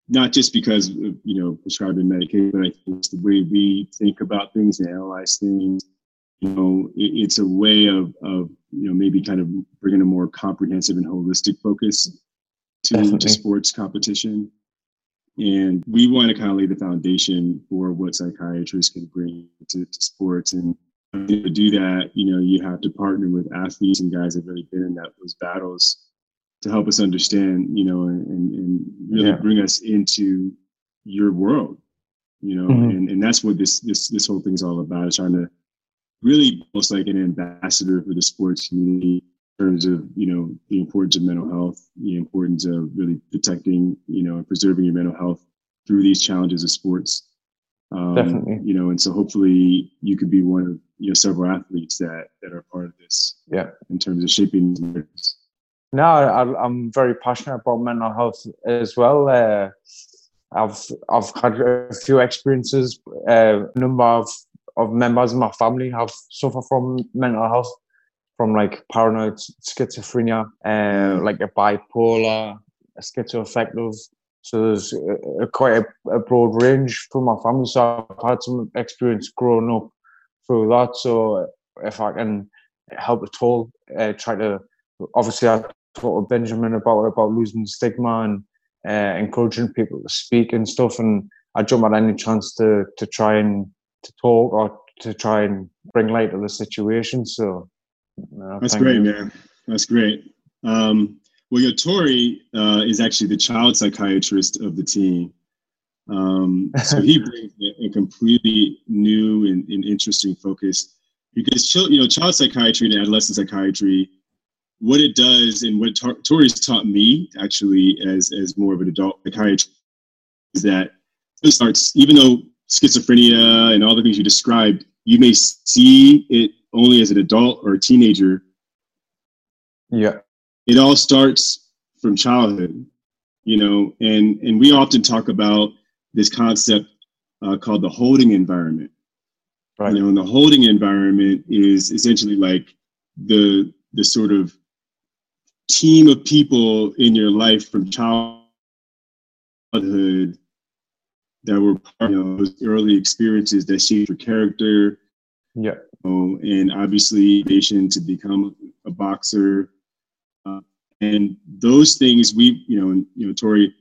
not just because of, you know, prescribing medication, but I think it's the way we think about things and analyze things. You know, it, it's a way of, of, you know, maybe kind of bringing a more comprehensive and holistic focus to, to sports competition. And we want to kind of lay the foundation for what psychiatrists can bring to, to sports. And to do that, you know, you have to partner with athletes and guys that have really been in that those battles to help us understand, you know, and, and really yeah. bring us into your world, you know, mm-hmm. and, and that's what this this this whole thing is all about, is trying to really almost like an ambassador for the sports community in terms of you know the importance of mental health, the importance of really protecting you know and preserving your mental health through these challenges of sports. Um, Definitely. You know, and so hopefully you could be one of you know several athletes that that are part of this. Yeah. In terms of shaping. No, I, am very passionate about mental health as well. Uh, I've I've had a few experiences. Uh, a number of, of members of my family have suffered from mental health, from like paranoid schizophrenia, uh, like a bipolar, a schizoaffective. So there's a, a quite a, a, broad range from my family. So I've had some experience growing up through that. So if I can help at all, uh, try to obviously I talked to Benjamin about about losing stigma and uh, encouraging people to speak and stuff. And I jump at any chance to to try and to talk or to try and bring light to the situation. So uh, that's great, you. man. That's great. Um, well, your Tori uh, is actually the child psychiatrist of the team. Um, so he brings a, a completely new and, and, interesting focus because you know child psychiatry and adolescent psychiatry what it does and what Tori's taught me actually as as more of an adult psychiatrist is that it starts even though schizophrenia and all the things you described, you may see it only as an adult or a teenager. Yeah. It all starts from childhood, you know, and and we often talk about this concept uh, called the holding environment. Right. You know, and the holding environment is essentially like the the sort of team of people in your life from childhood that were part of those early experiences that shaped your character. Yeah. You know, and obviously, nation to become a boxer. Uh, and those things we, you know, and, you know, Tori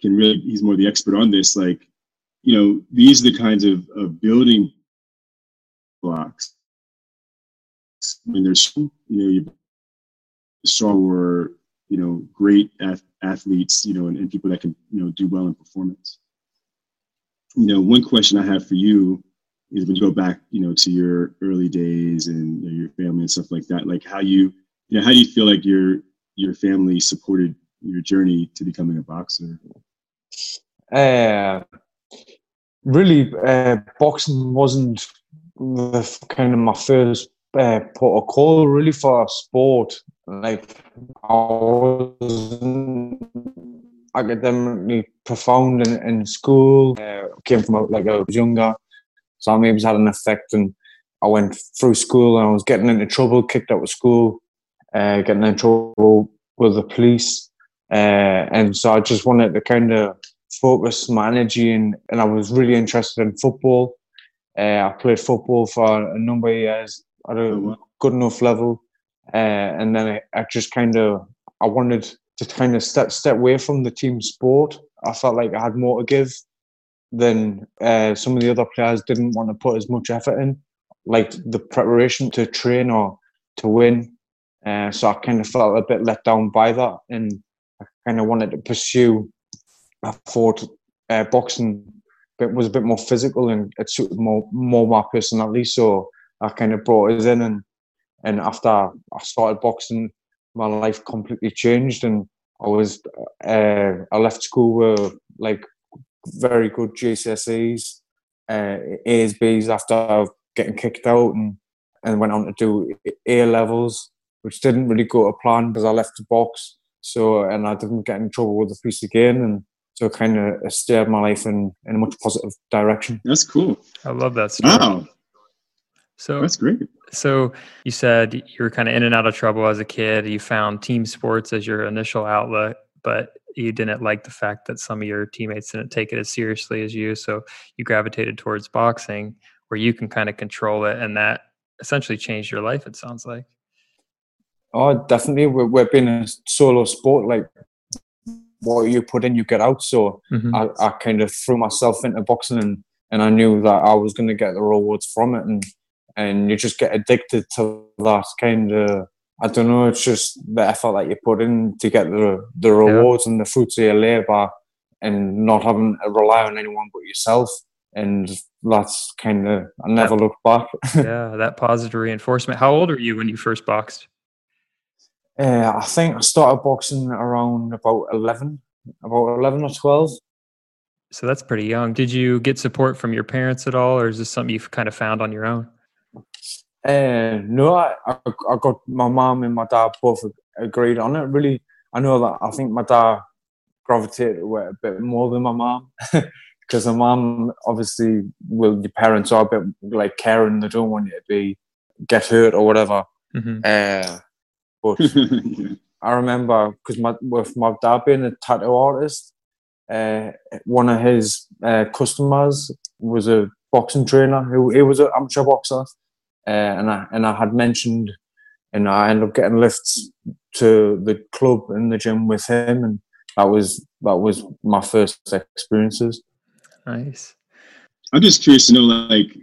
can really, he's more the expert on this. Like, you know, these are the kinds of, of building blocks. When there's, you know, you stronger, you know, great athletes, you know, and, and people that can, you know, do well in performance. You know, one question I have for you is when you go back, you know, to your early days and you know, your family and stuff like that, like how you, you know, how do you feel like your your family supported your journey to becoming a boxer? Uh, really, uh, boxing wasn't kind of my first uh, protocol really for a sport. Like I was academically profound in, in school. Uh, came from like I was younger, so maybe had an effect. And I went through school and I was getting into trouble, kicked out of school, uh, getting in trouble with the police, uh, and so I just wanted to kind of focus my energy and and I was really interested in football. Uh, I played football for a number of years at a oh, good enough level uh, and then I, I just kind of I wanted to kind of step step away from the team sport. I felt like I had more to give than uh, some of the other players didn't want to put as much effort in, like the preparation to train or to win. Uh, so I kind of felt a bit let down by that, and I kind of wanted to pursue. I thought uh, boxing but was a bit more physical and it suited more more my personality. So I kind of brought it in and and after I started boxing, my life completely changed, and I was uh, I left school with like very good GCSEs, uh, A's, B's after getting kicked out, and and went on to do A levels, which didn't really go to plan because I left the box. So and I didn't get in trouble with the police again, and so it kind of steered my life in in a much positive direction. That's cool. I love that story. Wow. So that's great. So you said you were kind of in and out of trouble as a kid. You found team sports as your initial outlet, but you didn't like the fact that some of your teammates didn't take it as seriously as you. So you gravitated towards boxing, where you can kind of control it, and that essentially changed your life. It sounds like. Oh, definitely. We're, we're being a solo sport. Like what you put in, you get out. So mm-hmm. I, I kind of threw myself into boxing, and and I knew that I was going to get the rewards from it, and and you just get addicted to that kind of I don't know, it's just the effort that you put in to get the the rewards yeah. and the fruits of your labour and not having to rely on anyone but yourself. And that's kind of I never that, looked back. yeah, that positive reinforcement. How old are you when you first boxed? Uh, I think I started boxing around about eleven, about eleven or twelve. So that's pretty young. Did you get support from your parents at all, or is this something you've kind of found on your own? Uh, no, I, I, got my mom and my dad both agreed on it. Really, I know that I think my dad gravitated it a bit more than my mom. Because my mom, obviously, well, your parents are a bit like caring. They don't want you to be get hurt or whatever. Mm-hmm. Uh, but I remember because my with my dad being a tattoo artist, uh, one of his uh, customers was a boxing trainer who he was an amateur boxer, uh, and I and I had mentioned, and I ended up getting lifts to the club in the gym with him, and that was that was my first experiences. Nice. I'm just curious to know, like,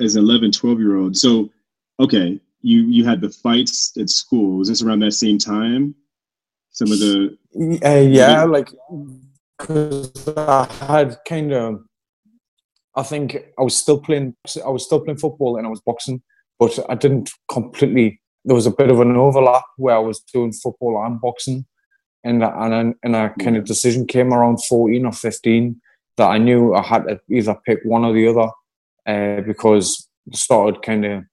as an 11, 12 year old. So, okay, you you had the fights at school. Was this around that same time? Some of the uh, yeah, like because I had kind of. I think I was still playing. I was still playing football and I was boxing, but I didn't completely. There was a bit of an overlap where I was doing football and boxing, and and and a kind of decision came around fourteen or fifteen that I knew I had to either pick one or the other, uh, because started kind of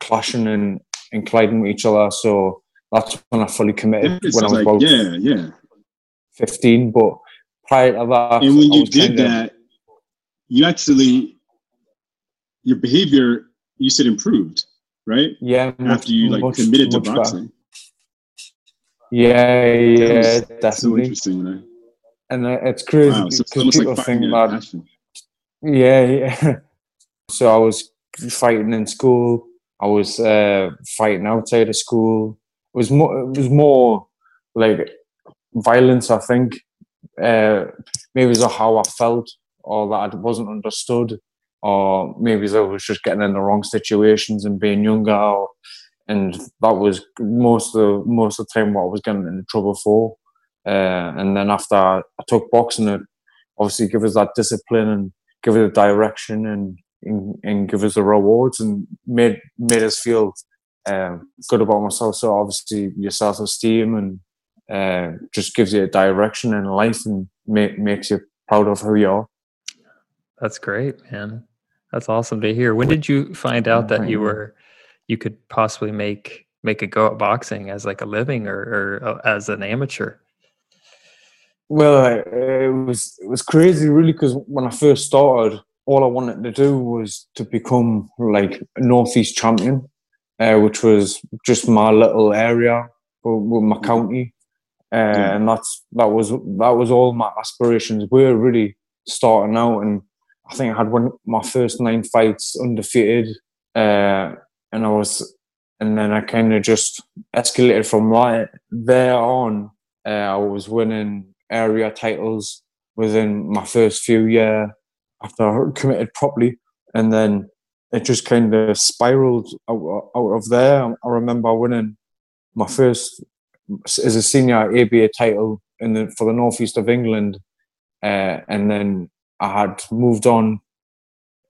clashing and, and colliding with each other. So that's when I fully committed when I was like, about yeah, yeah, fifteen. But prior to that, and when you did that, you actually your behavior you said improved, right? Yeah, after much, you like much, committed to boxing. Better. Yeah, yeah, definitely. So interesting, right? And uh, it's crazy because wow, so people like think that. Yeah, yeah. so I was fighting in school I was uh, fighting outside of school. It was more. It was more like violence. I think uh, maybe it was how I felt, or that I wasn't understood, or maybe I was just getting in the wrong situations and being younger. Or, and that was most of the, most of the time what I was getting in trouble for. Uh, and then after I, took boxing, it obviously give us that discipline and give it a direction and and, and give us the rewards and made made us feel uh, good about myself. So obviously your self esteem and uh, just gives you a direction in life and make, makes you proud of who you are. That's great, man. That's awesome to hear. When did you find out that you were you could possibly make make a go at boxing as like a living or, or uh, as an amateur? Well, it was it was crazy, really, because when I first started, all I wanted to do was to become like northeast champion, uh, which was just my little area with my county, uh, yeah. and that's that was that was all my aspirations were really starting out. And I think I had one my first nine fights undefeated, uh, and I was, and then I kind of just escalated from right there on. Uh, I was winning area titles within my first few year after I committed properly, and then it just kind of spiraled out, out of there. I remember winning my first as a senior ABA title in the, for the northeast of England, uh, and then I had moved on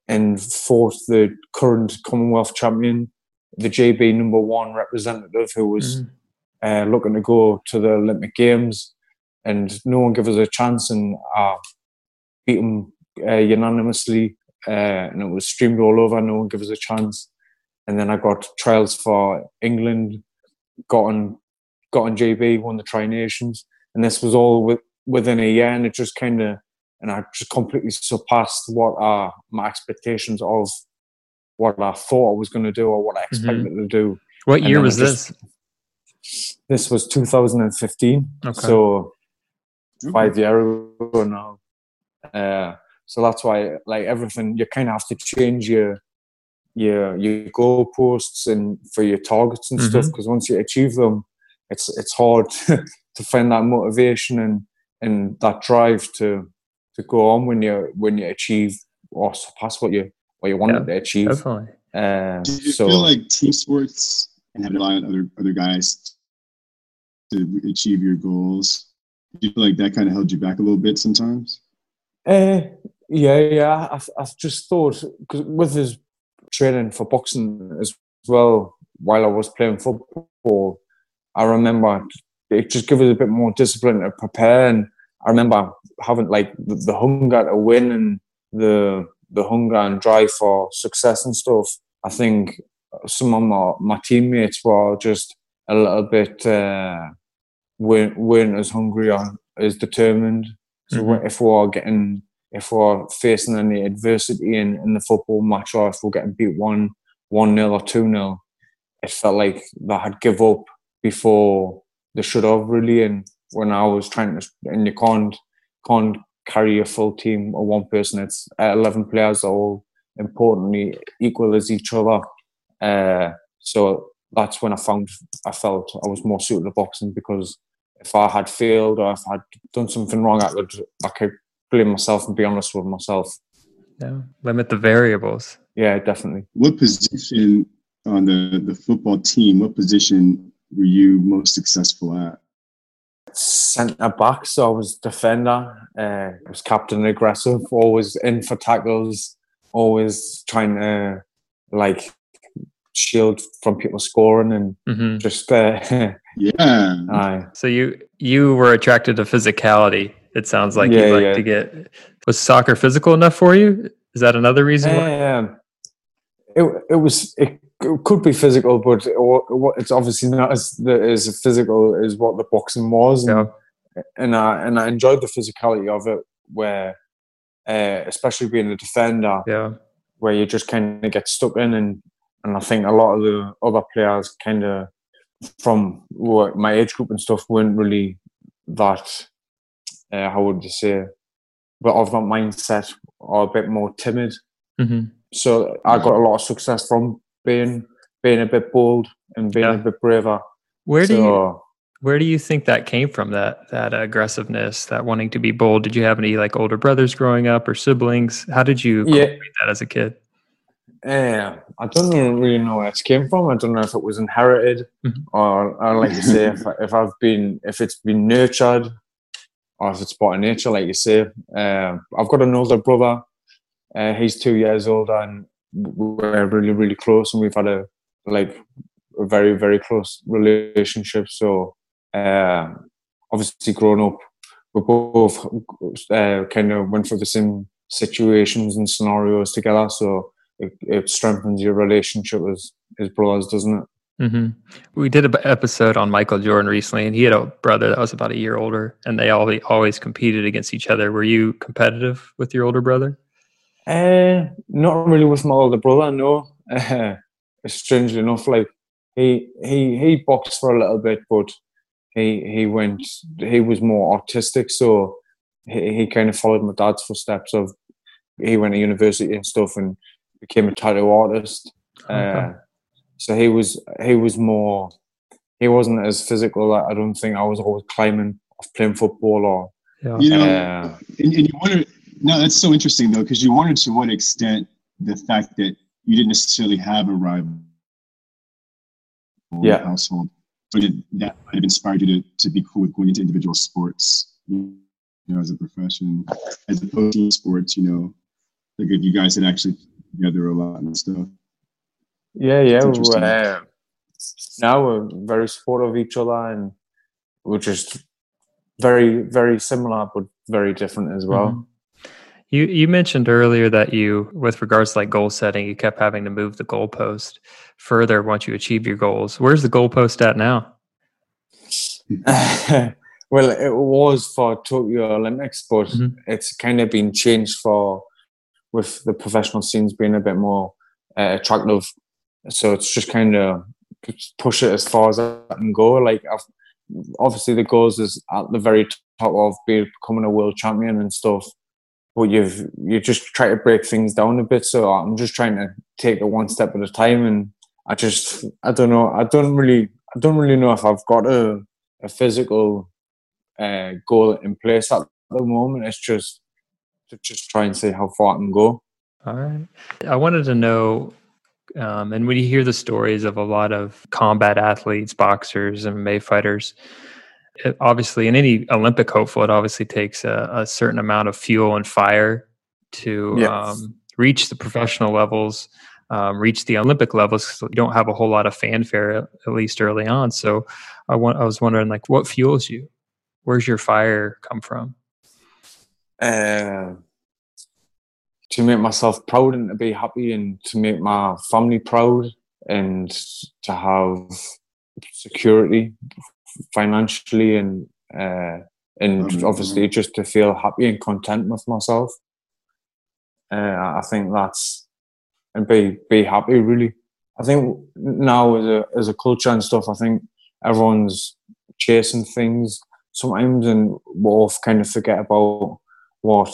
and fought the current Commonwealth champion, the GB number one representative, who was mm. uh, looking to go to the Olympic Games, and no one gave us a chance, and I beat him uh, unanimously, uh, and it was streamed all over. No one gave us a chance. And then I got trials for England, got on, got on GB, won the Tri Nations, and this was all with, within a year. And it just kind of, and I just completely surpassed what are my expectations of what I thought I was going to do or what I mm-hmm. expected mm-hmm. to do. What year was just, this? This was 2015. Okay. So five years ago now. Uh, so that's why, like everything, you kind of have to change your your your goalposts and for your targets and mm-hmm. stuff. Because once you achieve them, it's it's hard to find that motivation and and that drive to to go on when you when you achieve or surpass what you what you wanted yeah, to achieve. Definitely. Uh, Do you so, feel like team sports and having a lot of other other guys to achieve your goals? Do you feel like that kind of held you back a little bit sometimes? Uh, yeah, yeah. I've, I've just thought because with his training for boxing as well, while I was playing football, I remember it just gave us a bit more discipline to prepare. And I remember having like the, the hunger to win and the the hunger and drive for success and stuff. I think some of my, my teammates were just a little bit uh, weren't weren't as hungry or as determined. So mm-hmm. if we're getting if we're facing any adversity in, in the football match or if we're getting beat one one nil or two nil, it felt like they had give up before they should have really. And when I was trying to, and you can't can't carry a full team or one person. It's uh, eleven players all importantly equal as each other. Uh, so that's when I found I felt I was more suited to boxing because if I had failed or if I had done something wrong, I could I could blame myself and be honest with myself. Yeah, limit the variables. Yeah, definitely. What position on the the football team? What position were you most successful at? Centre back, so I was defender. Uh, I was captain, aggressive, always in for tackles, always trying to like shield from people scoring and mm-hmm. just uh, yeah. Aye. So you you were attracted to physicality. It sounds like yeah, you like yeah. to get. Was soccer physical enough for you? Is that another reason? Um, it it was it, it could be physical, but it, it's obviously not as as physical as what the boxing was. And, yeah. and I and I enjoyed the physicality of it, where uh, especially being a defender, yeah, where you just kind of get stuck in, and and I think a lot of the other players kind of from my age group and stuff weren't really that uh, how would you say but of that mindset or a bit more timid mm-hmm. so I got a lot of success from being being a bit bold and being yeah. a bit braver where do you where do you think that came from that that aggressiveness that wanting to be bold did you have any like older brothers growing up or siblings how did you yeah. that as a kid uh, I don't really know where it came from. I don't know if it was inherited mm-hmm. or, or, like you say, if, if I've been, if it's been nurtured or if it's part of nature, like you say. Uh, I've got an older brother. Uh, he's two years older, and we're really, really close, and we've had a like a very, very close relationship. So, uh, obviously, growing up, we both uh, kind of went through the same situations and scenarios together. So it, it strengthens your relationship as his brothers, doesn't it? Mm-hmm. We did an episode on Michael Jordan recently, and he had a brother that was about a year older, and they all always competed against each other. Were you competitive with your older brother? Uh, not really with my older brother. No, uh, strangely enough, like he he he boxed for a little bit, but he he went he was more artistic, so he, he kind of followed my dad's footsteps. Of he went to university and stuff, and became a tattoo artist. Okay. Uh, so he was he was more he wasn't as physical. I don't think I was always climbing off playing football or yeah. you know. Uh, and, and, you wonder no, that's so interesting though because you wonder to what extent the fact that you didn't necessarily have a rival yeah. household, but it, that might have inspired you to, to be cool with going into individual sports, you know, as a profession, as opposed to sports. You know, like if you guys had actually together a lot and stuff. Yeah, yeah. Uh, now we're very supportive of each other, and we're just very, very similar, but very different as well. Mm-hmm. You you mentioned earlier that you, with regards to like goal setting, you kept having to move the goalpost further once you achieve your goals. Where's the goalpost at now? well, it was for Tokyo Olympics, but mm-hmm. it's kind of been changed for with the professional scenes being a bit more uh, attractive. So it's just kind of push it as far as I can go. Like I've, obviously the goals is at the very top of becoming a world champion and stuff. But you've you just try to break things down a bit. So I'm just trying to take it one step at a time. And I just I don't know. I don't really I don't really know if I've got a a physical uh, goal in place at the moment. It's just to just try and see how far I can go. All right. I wanted to know, um, and when you hear the stories of a lot of combat athletes, boxers, and MMA fighters, it obviously in any Olympic hopeful, it obviously takes a, a certain amount of fuel and fire to yes. um, reach the professional levels, um, reach the Olympic levels. You don't have a whole lot of fanfare, at least early on. So I want, I was wondering, like, what fuels you? Where's your fire come from? uh, to make myself proud and to be happy and to make my family proud and to have security financially and uh, and mm-hmm. obviously just to feel happy and content with myself. Uh, I think that's and be be happy really. I think now as a as a culture and stuff, I think everyone's chasing things sometimes, and we all kind of forget about what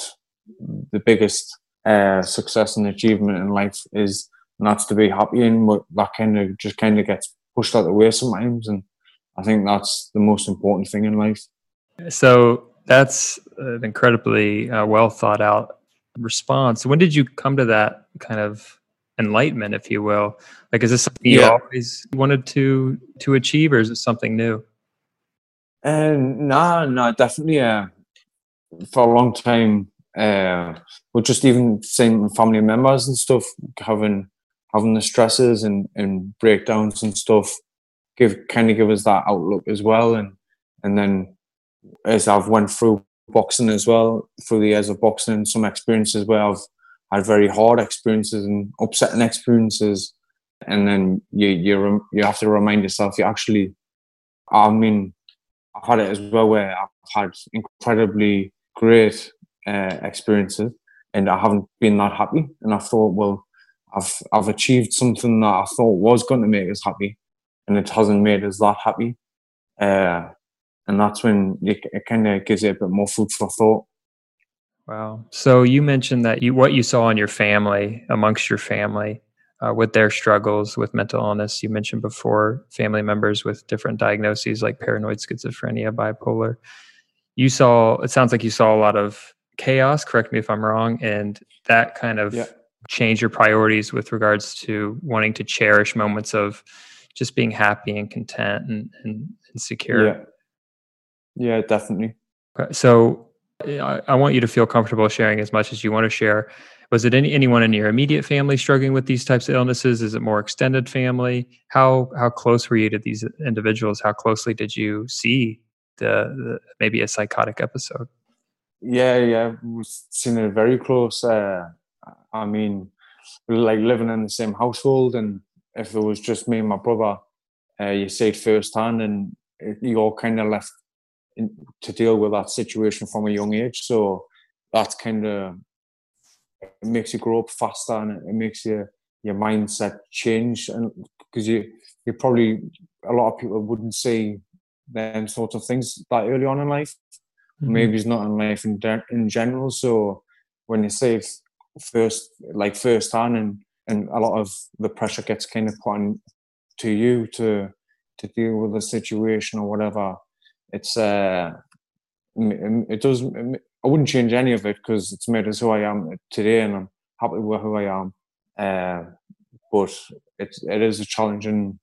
the biggest uh, success and achievement in life is, not to be happy. And that kind of just kind of gets pushed out the way sometimes, and I think that's the most important thing in life. So that's an incredibly uh, well thought out response. When did you come to that kind of enlightenment, if you will? Like, is this something you always wanted to to achieve, or is it something new? And uh, no, no, definitely. Uh, for a long time, uh, but just even seeing family members and stuff having having the stresses and, and breakdowns and stuff give kind of give us that outlook as well. And and then as I've went through boxing as well through the years of boxing some experiences where I've had very hard experiences and upsetting experiences. And then you you you have to remind yourself you actually I mean I've had it as well where I've had incredibly great uh, experiences and I haven't been that happy and I thought well I've I've achieved something that I thought was going to make us happy and it hasn't made us that happy uh, and that's when it, it kind of gives you a bit more food for thought Wow. So you mentioned that you what you saw in your family, amongst your family, uh, with their struggles with mental illness. You mentioned before family members with different diagnoses like paranoid schizophrenia, bipolar. You saw. It sounds like you saw a lot of chaos. Correct me if I'm wrong. And that kind of yeah. changed your priorities with regards to wanting to cherish moments of just being happy and content and, and, and secure. Yeah. Yeah, definitely. So uh, I, I want you to feel comfortable sharing as much as you want to share. Was it any, anyone in your immediate family struggling with these types of illnesses? Is it more extended family? How how close were you to these individuals? How closely did you see the, the maybe a psychotic episode? Yeah, yeah, we've seen it very close. Uh, I mean, like living in the same household, and if it was just me and my brother, uh, you see it firsthand, and you all kind of left in, to deal with that situation from a young age. So that's kind of it makes you grow up faster and it makes you your mindset change and because you you probably a lot of people wouldn't see them sorts of things that early on in life. Mm-hmm. Maybe it's not in life in, in general. So when you say first like first hand and and a lot of the pressure gets kind of put on to you to to deal with the situation or whatever it's uh, it does. I wouldn't change any of it because it's made us who I am today, and I'm happy with who I am. Uh, but it's it is a challenging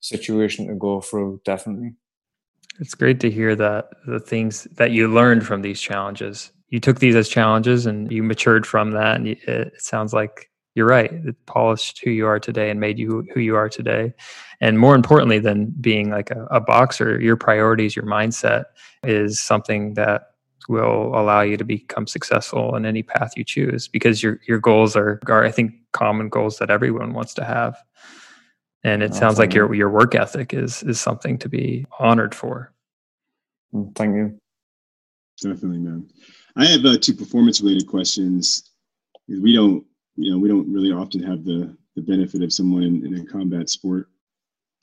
situation to go through, definitely. It's great to hear that the things that you learned from these challenges, you took these as challenges and you matured from that. And it sounds like you're right. It polished who you are today and made you who you are today. And more importantly than being like a, a boxer, your priorities, your mindset is something that will allow you to become successful in any path you choose because your your goals are are I think common goals that everyone wants to have. And it sounds like your your work ethic is is something to be honored for. Mm, thank you. Definitely, man. I have uh, two performance related questions. We don't you know we don't really often have the the benefit of someone in, in a combat sport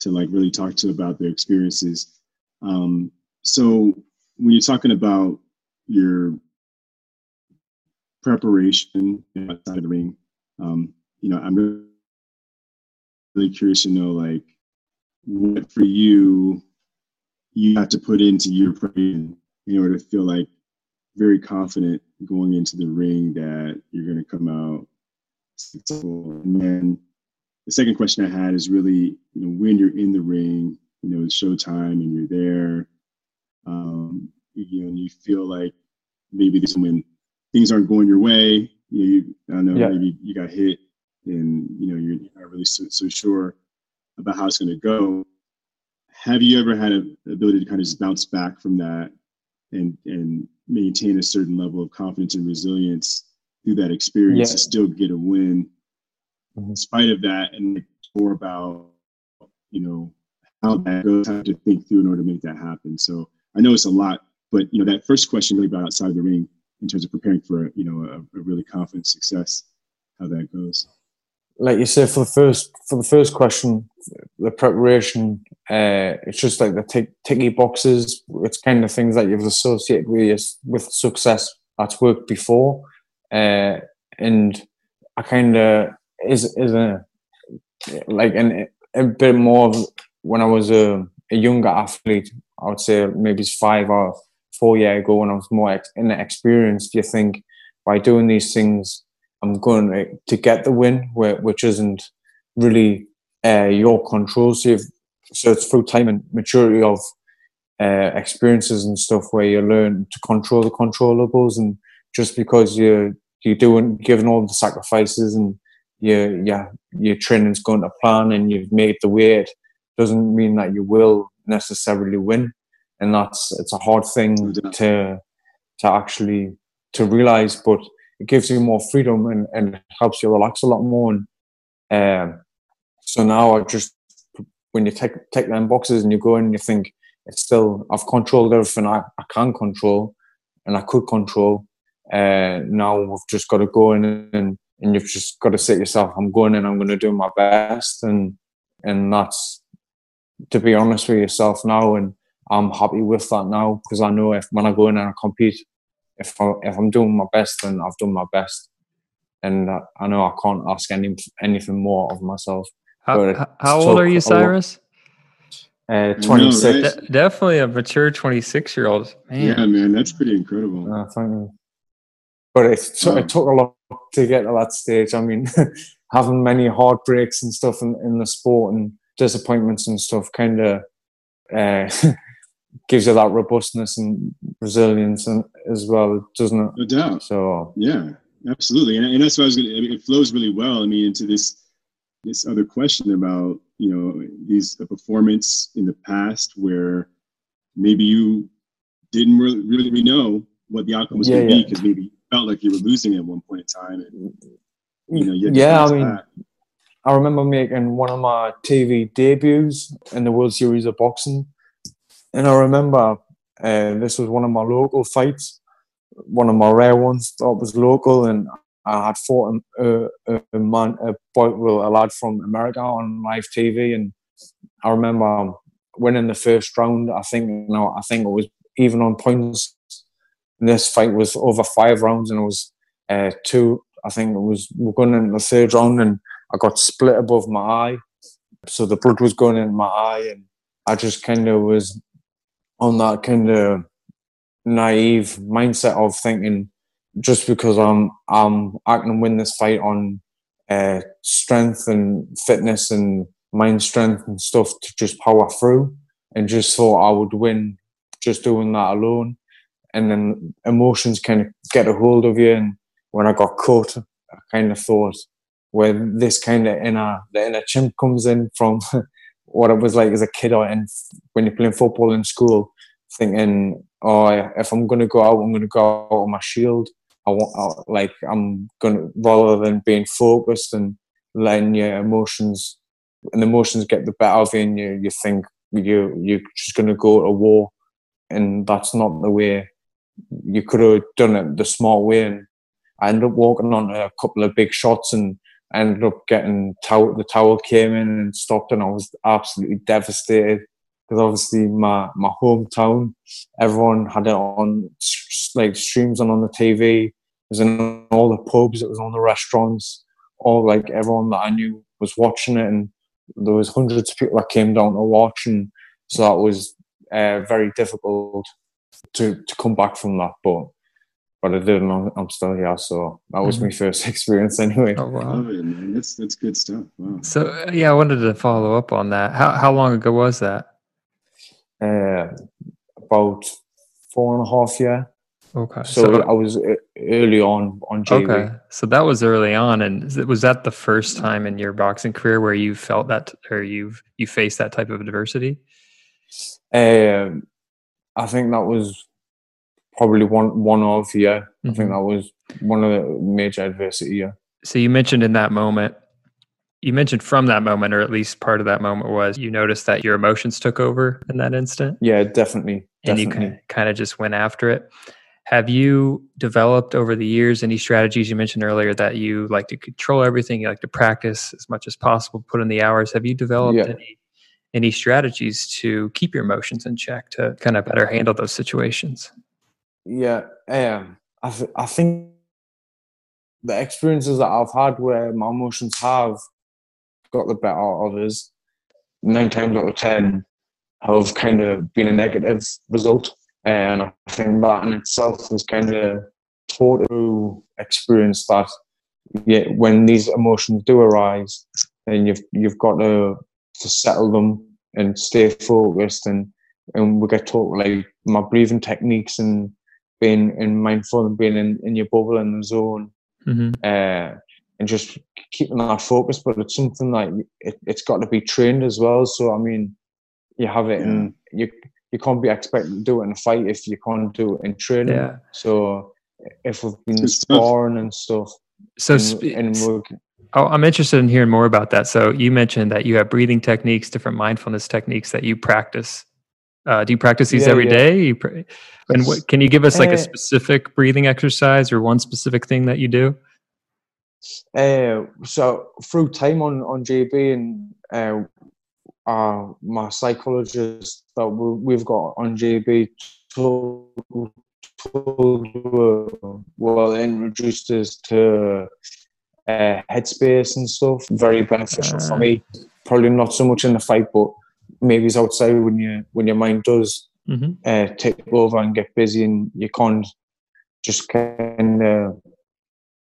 to like really talk to about their experiences um, so when you're talking about your preparation outside of the ring um, you know i'm really, really curious to know like what for you you have to put into your preparation in order to feel like very confident going into the ring that you're going to come out and then the second question I had is really, you know, when you're in the ring, you know, it's showtime and you're there, um, you know, and you feel like maybe this when things aren't going your way, you know, you, I don't know, yeah. maybe you got hit and, you know, you're not really so, so sure about how it's going to go. Have you ever had an ability to kind of just bounce back from that and, and maintain a certain level of confidence and resilience through that experience yeah. to still get a win mm-hmm. in spite of that and more about you know how that goes, how to think through in order to make that happen. So I know it's a lot, but you know that first question really about outside the ring in terms of preparing for you know a, a really confident success, how that goes. Like you said, for the first for the first question, the preparation, uh, it's just like the tick, ticky boxes. It's kind of things that you've associated with with success that's worked before, uh, and I kind of is is a like an, a bit more of when I was a, a younger athlete. I would say maybe five or four year ago when I was more ex- inexperienced. You think by doing these things, I'm going to, to get the win, which isn't really uh, your control. So, so it's through time and maturity of uh, experiences and stuff where you learn to control the controllables. And just because you're you're doing giving all the sacrifices and your yeah your training's going to plan and you've made the weight doesn't mean that you will necessarily win and that's it's a hard thing to to actually to realize but it gives you more freedom and, and helps you relax a lot more. And um, so now I just when you take take them boxes and you go in and you think it's still I've controlled everything I, I can control and I could control. Uh, now we've just got to go in and, and you've just got to say to yourself I'm going in I'm going to do my best. And and that's to be honest with yourself now and I'm happy with that now because I know if when I go in and I compete, if I, if I'm doing my best, then I've done my best, and I, I know I can't ask any anything more of myself. How, how old are you, Cyrus? Uh, 26. Know, right? De- definitely a mature 26 year old. Yeah, man, that's pretty incredible. Uh, thank you. But it, t- it took a lot to get to that stage. I mean, having many heartbreaks and stuff in, in the sport and disappointments and stuff kind of uh, gives you that robustness and resilience and as well, doesn't it? No doubt. So yeah, absolutely, and, and that's why I was going. to It flows really well. I mean, into this this other question about you know these the performance in the past where maybe you didn't really really know what the outcome was yeah, going to yeah. be because maybe you felt like you were losing at one point in time and you know you yeah i mean back. i remember making one of my tv debuts in the world series of boxing and I remember uh, this was one of my local fights, one of my rare ones that was local, and I had fought a, a, a man, a boy, well, a lad from America on live TV, and I remember winning the first round. I think, you know, I think it was even on points. This fight was over five rounds, and it was uh, two. I think it was we're going in the third round, and I got split above my eye, so the blood was going in my eye, and I just kind of was on that kind of naive mindset of thinking just because I'm I'm I can win this fight on uh, strength and fitness and mind strength and stuff to just power through, and just thought I would win just doing that alone, and then emotions kind of get a hold of you. And when I got caught, I kind of thought where this kind of inner the inner chimp comes in from what it was like as a kid or in, when you're playing football in school, thinking, oh, if I'm going to go out, I'm going to go out on my shield. I want, I, like, I'm going to, rather than being focused and letting your emotions, and emotions get the better of you, and you, you think you, you're just going to go to war. And that's not the way you could have done it the smart way. And I ended up walking on a couple of big shots and ended up getting towel, the towel came in and stopped, and I was absolutely devastated because obviously my my hometown, everyone had it on like streams and on the TV. It was in all the pubs. It was on the restaurants. All like everyone that I knew was watching it, and there was hundreds of people that came down to watch, and so that was uh, very difficult to to come back from that. But but I did, and I'm still here. So that was mm-hmm. my first experience, anyway. Oh wow, Love it, man. That's that's good stuff. Wow. So uh, yeah, I wanted to follow up on that. How how long ago was that? Uh, about four and a half year. Okay. So, so, I was early on on GB. Okay. So that was early on, and was that the first time in your boxing career where you felt that, or you've you faced that type of adversity? Um, I think that was probably one one of yeah. Mm-hmm. I think mm-hmm. that was one of the major adversity. Yeah. So you mentioned in that moment you mentioned from that moment, or at least part of that moment was you noticed that your emotions took over in that instant. Yeah, definitely. And definitely. you kind of just went after it. Have you developed over the years any strategies you mentioned earlier that you like to control everything, you like to practice as much as possible, put in the hours? Have you developed yeah. any any strategies to keep your emotions in check to kind of better handle those situations? Yeah, um, I, th- I think the experiences that I've had where my emotions have got the better of us, nine times out of ten have kind of been a negative result. And I think that in itself is kind of taught through experience that yeah, when these emotions do arise, then you've you've got to to settle them and stay focused and and we get taught like my breathing techniques and being in mindful and being in, in your bubble in the zone mm-hmm. uh, and just keeping that focus but it's something like it, it's got to be trained as well so i mean you have it yeah. and you you can't be expected to do it in a fight if you can't do it in training yeah. so if we've been sparring and stuff so and, and Oh, I'm interested in hearing more about that. So you mentioned that you have breathing techniques, different mindfulness techniques that you practice. Uh, do you practice these yeah, every yeah. day? You pr- and what, can you give us like uh, a specific breathing exercise or one specific thing that you do? Uh, so through time on on GB and uh, uh, my psychologist that we've got on GB told, told uh, well introduced us to uh, headspace and stuff. Very beneficial uh, for me. Probably not so much in the fight, but maybe it's outside when you when your mind does mm-hmm. uh, take over and get busy, and you can't just kind of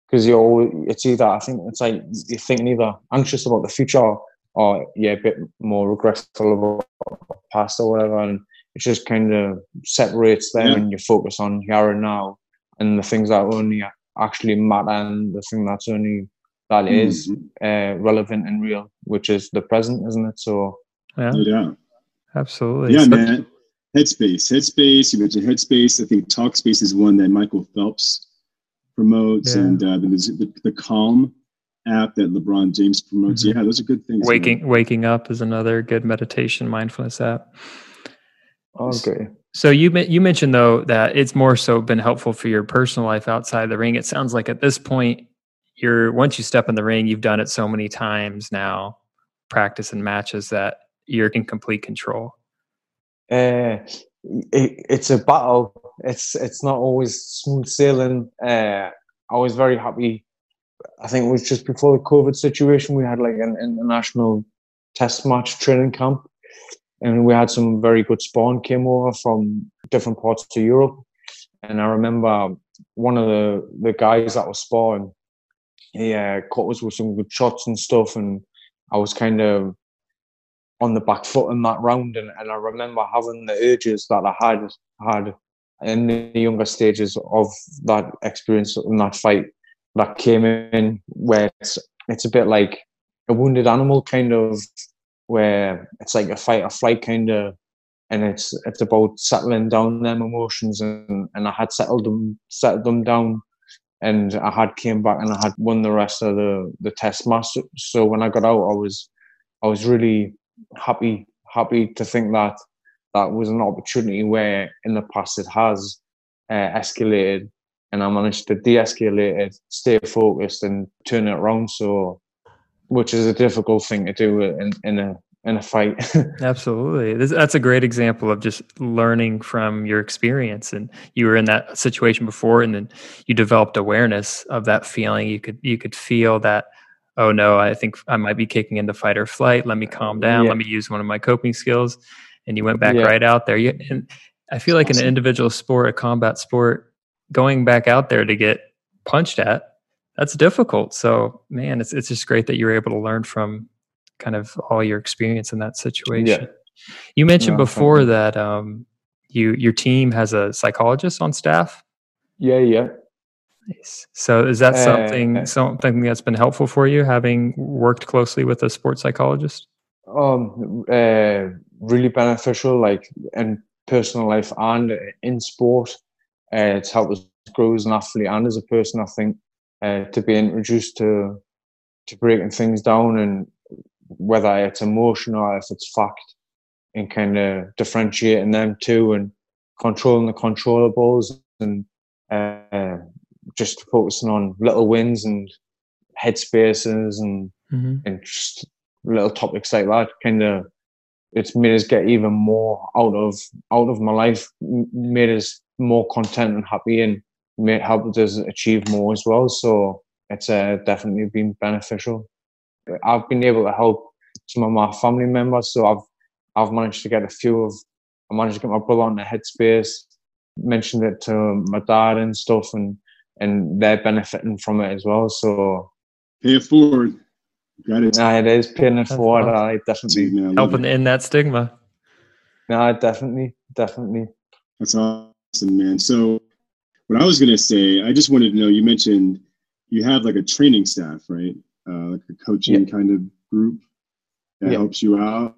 because you're always, it's either I think it's like you're thinking either anxious about the future or yeah a bit more regretful about the past or whatever, and it just kind of separates them yeah. and you focus on here and now and the things that only actually matter and the thing that's only that mm-hmm. is uh, relevant and real, which is the present, isn't it? So yeah, yeah. absolutely. Yeah, so, man. Headspace, Headspace. You mentioned Headspace. I think Talkspace is one that Michael Phelps promotes, yeah. and uh, the, the Calm app that LeBron James promotes. Mm-hmm. Yeah, those are good things. Waking Waking Up is another good meditation mindfulness app. Okay. So you you mentioned though that it's more so been helpful for your personal life outside the ring. It sounds like at this point, you're once you step in the ring, you've done it so many times now, practice and matches that you're in complete control. Uh, it, it's a battle. It's it's not always smooth sailing. Uh, I was very happy. I think it was just before the COVID situation. We had like an international test match training camp and we had some very good spawn came over from different parts of Europe. And I remember one of the, the guys that was spawn, he uh, caught us with some good shots and stuff, and I was kind of on the back foot in that round. And, and I remember having the urges that I had had in the younger stages of that experience in that fight that came in, where it's it's a bit like a wounded animal kind of where it's like a fight or flight kind of and it's it's about settling down them emotions and, and I had settled them settled them down and I had came back and I had won the rest of the the test match. So when I got out I was I was really happy happy to think that that was an opportunity where in the past it has uh, escalated and I managed to de-escalate it, stay focused and turn it around. So which is a difficult thing to do in, in a in a fight. Absolutely, this, that's a great example of just learning from your experience. And you were in that situation before, and then you developed awareness of that feeling. You could you could feel that. Oh no, I think I might be kicking into fight or flight. Let me calm down. Yeah. Let me use one of my coping skills. And you went back yeah. right out there. You, and I feel like awesome. in an individual sport, a combat sport, going back out there to get punched at that's difficult. So, man, it's it's just great that you're able to learn from kind of all your experience in that situation. Yeah. You mentioned no, before that um, you your team has a psychologist on staff. Yeah, yeah. Nice. So, is that something uh, something that's been helpful for you, having worked closely with a sports psychologist? Um, uh, really beneficial, like in personal life and in sport. Uh, it's helped us grow as an athlete and as a person. I think uh, to be introduced to to breaking things down and whether it's emotion or if it's fact and kind of differentiating them too and controlling the controllables and uh, just focusing on little wins and headspaces and mm-hmm. and just little topics like that kind of it's made us get even more out of out of my life made us more content and happy and made helped us achieve more as well so it's uh, definitely been beneficial i've been able to help some of my family members so i've i've managed to get a few of i managed to get my brother on the headspace mentioned it to my dad and stuff and and they're benefiting from it as well so pay it forward Got it. No, it is paying it forward. I definitely helping in that stigma. No, definitely, definitely. That's awesome, man. So, what I was gonna say, I just wanted to know. You mentioned you have like a training staff, right? Uh, like a coaching yeah. kind of group that yeah. helps you out.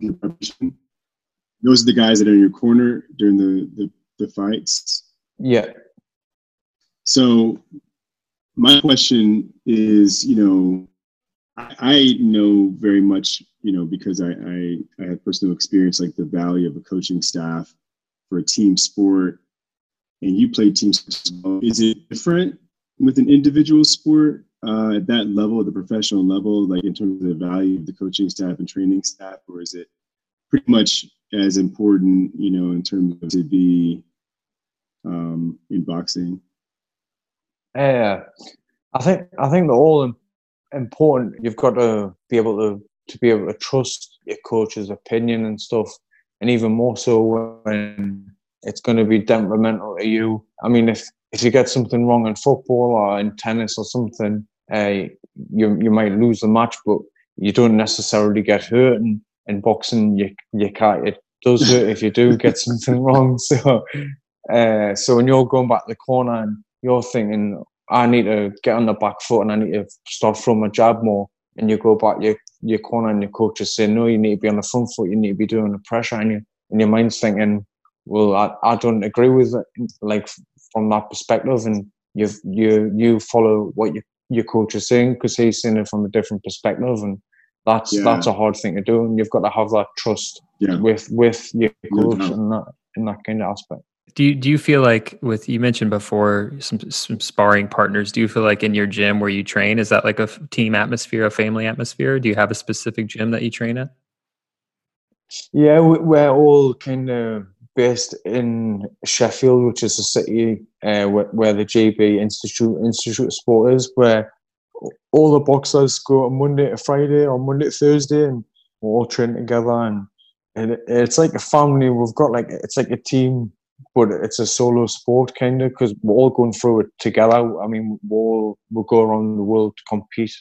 Those are the guys that are in your corner during the, the, the fights. Yeah. So, my question is, you know, I, know very much, you know, because I, I, I had personal experience, like the value of a coaching staff for a team sport, and you played team sport. Is it different with an individual sport uh, at that level, the professional level, like in terms of the value of the coaching staff and training staff, or is it pretty much as important, you know, in terms of to be um, in boxing? Yeah, I think I think they're all important. You've got to be able to to be able to trust your coach's opinion and stuff, and even more so when it's going to be detrimental to you. I mean, if if you get something wrong in football or in tennis or something, uh, you you might lose the match, but you don't necessarily get hurt. And in boxing, you you can't. It does hurt if you do get something wrong. So, uh, so when you're going back to the corner and you're thinking, I need to get on the back foot and I need to start from a jab more. And you go back your your corner and your coach is saying, no, you need to be on the front foot. You need to be doing the pressure, and you and your mind's thinking, well, I, I don't agree with it, like from that perspective, and you you you follow what your your coach is saying because he's seeing it from a different perspective, and that's yeah. that's a hard thing to do, and you've got to have that trust yeah. with with your coach yeah, no. in that in that kind of aspect. Do you, do you feel like with you mentioned before some some sparring partners? Do you feel like in your gym where you train is that like a team atmosphere, a family atmosphere? Do you have a specific gym that you train at? Yeah, we're all kind of based in Sheffield, which is a city uh, where, the GB Institute Institute of Sport is, where all the boxers go on Monday to Friday or Monday to Thursday, and we're all train together. And it, it's like a family. We've got like it's like a team but it's a solo sport kind of because we're all going through it together. I mean, we'll we'll go around the world to compete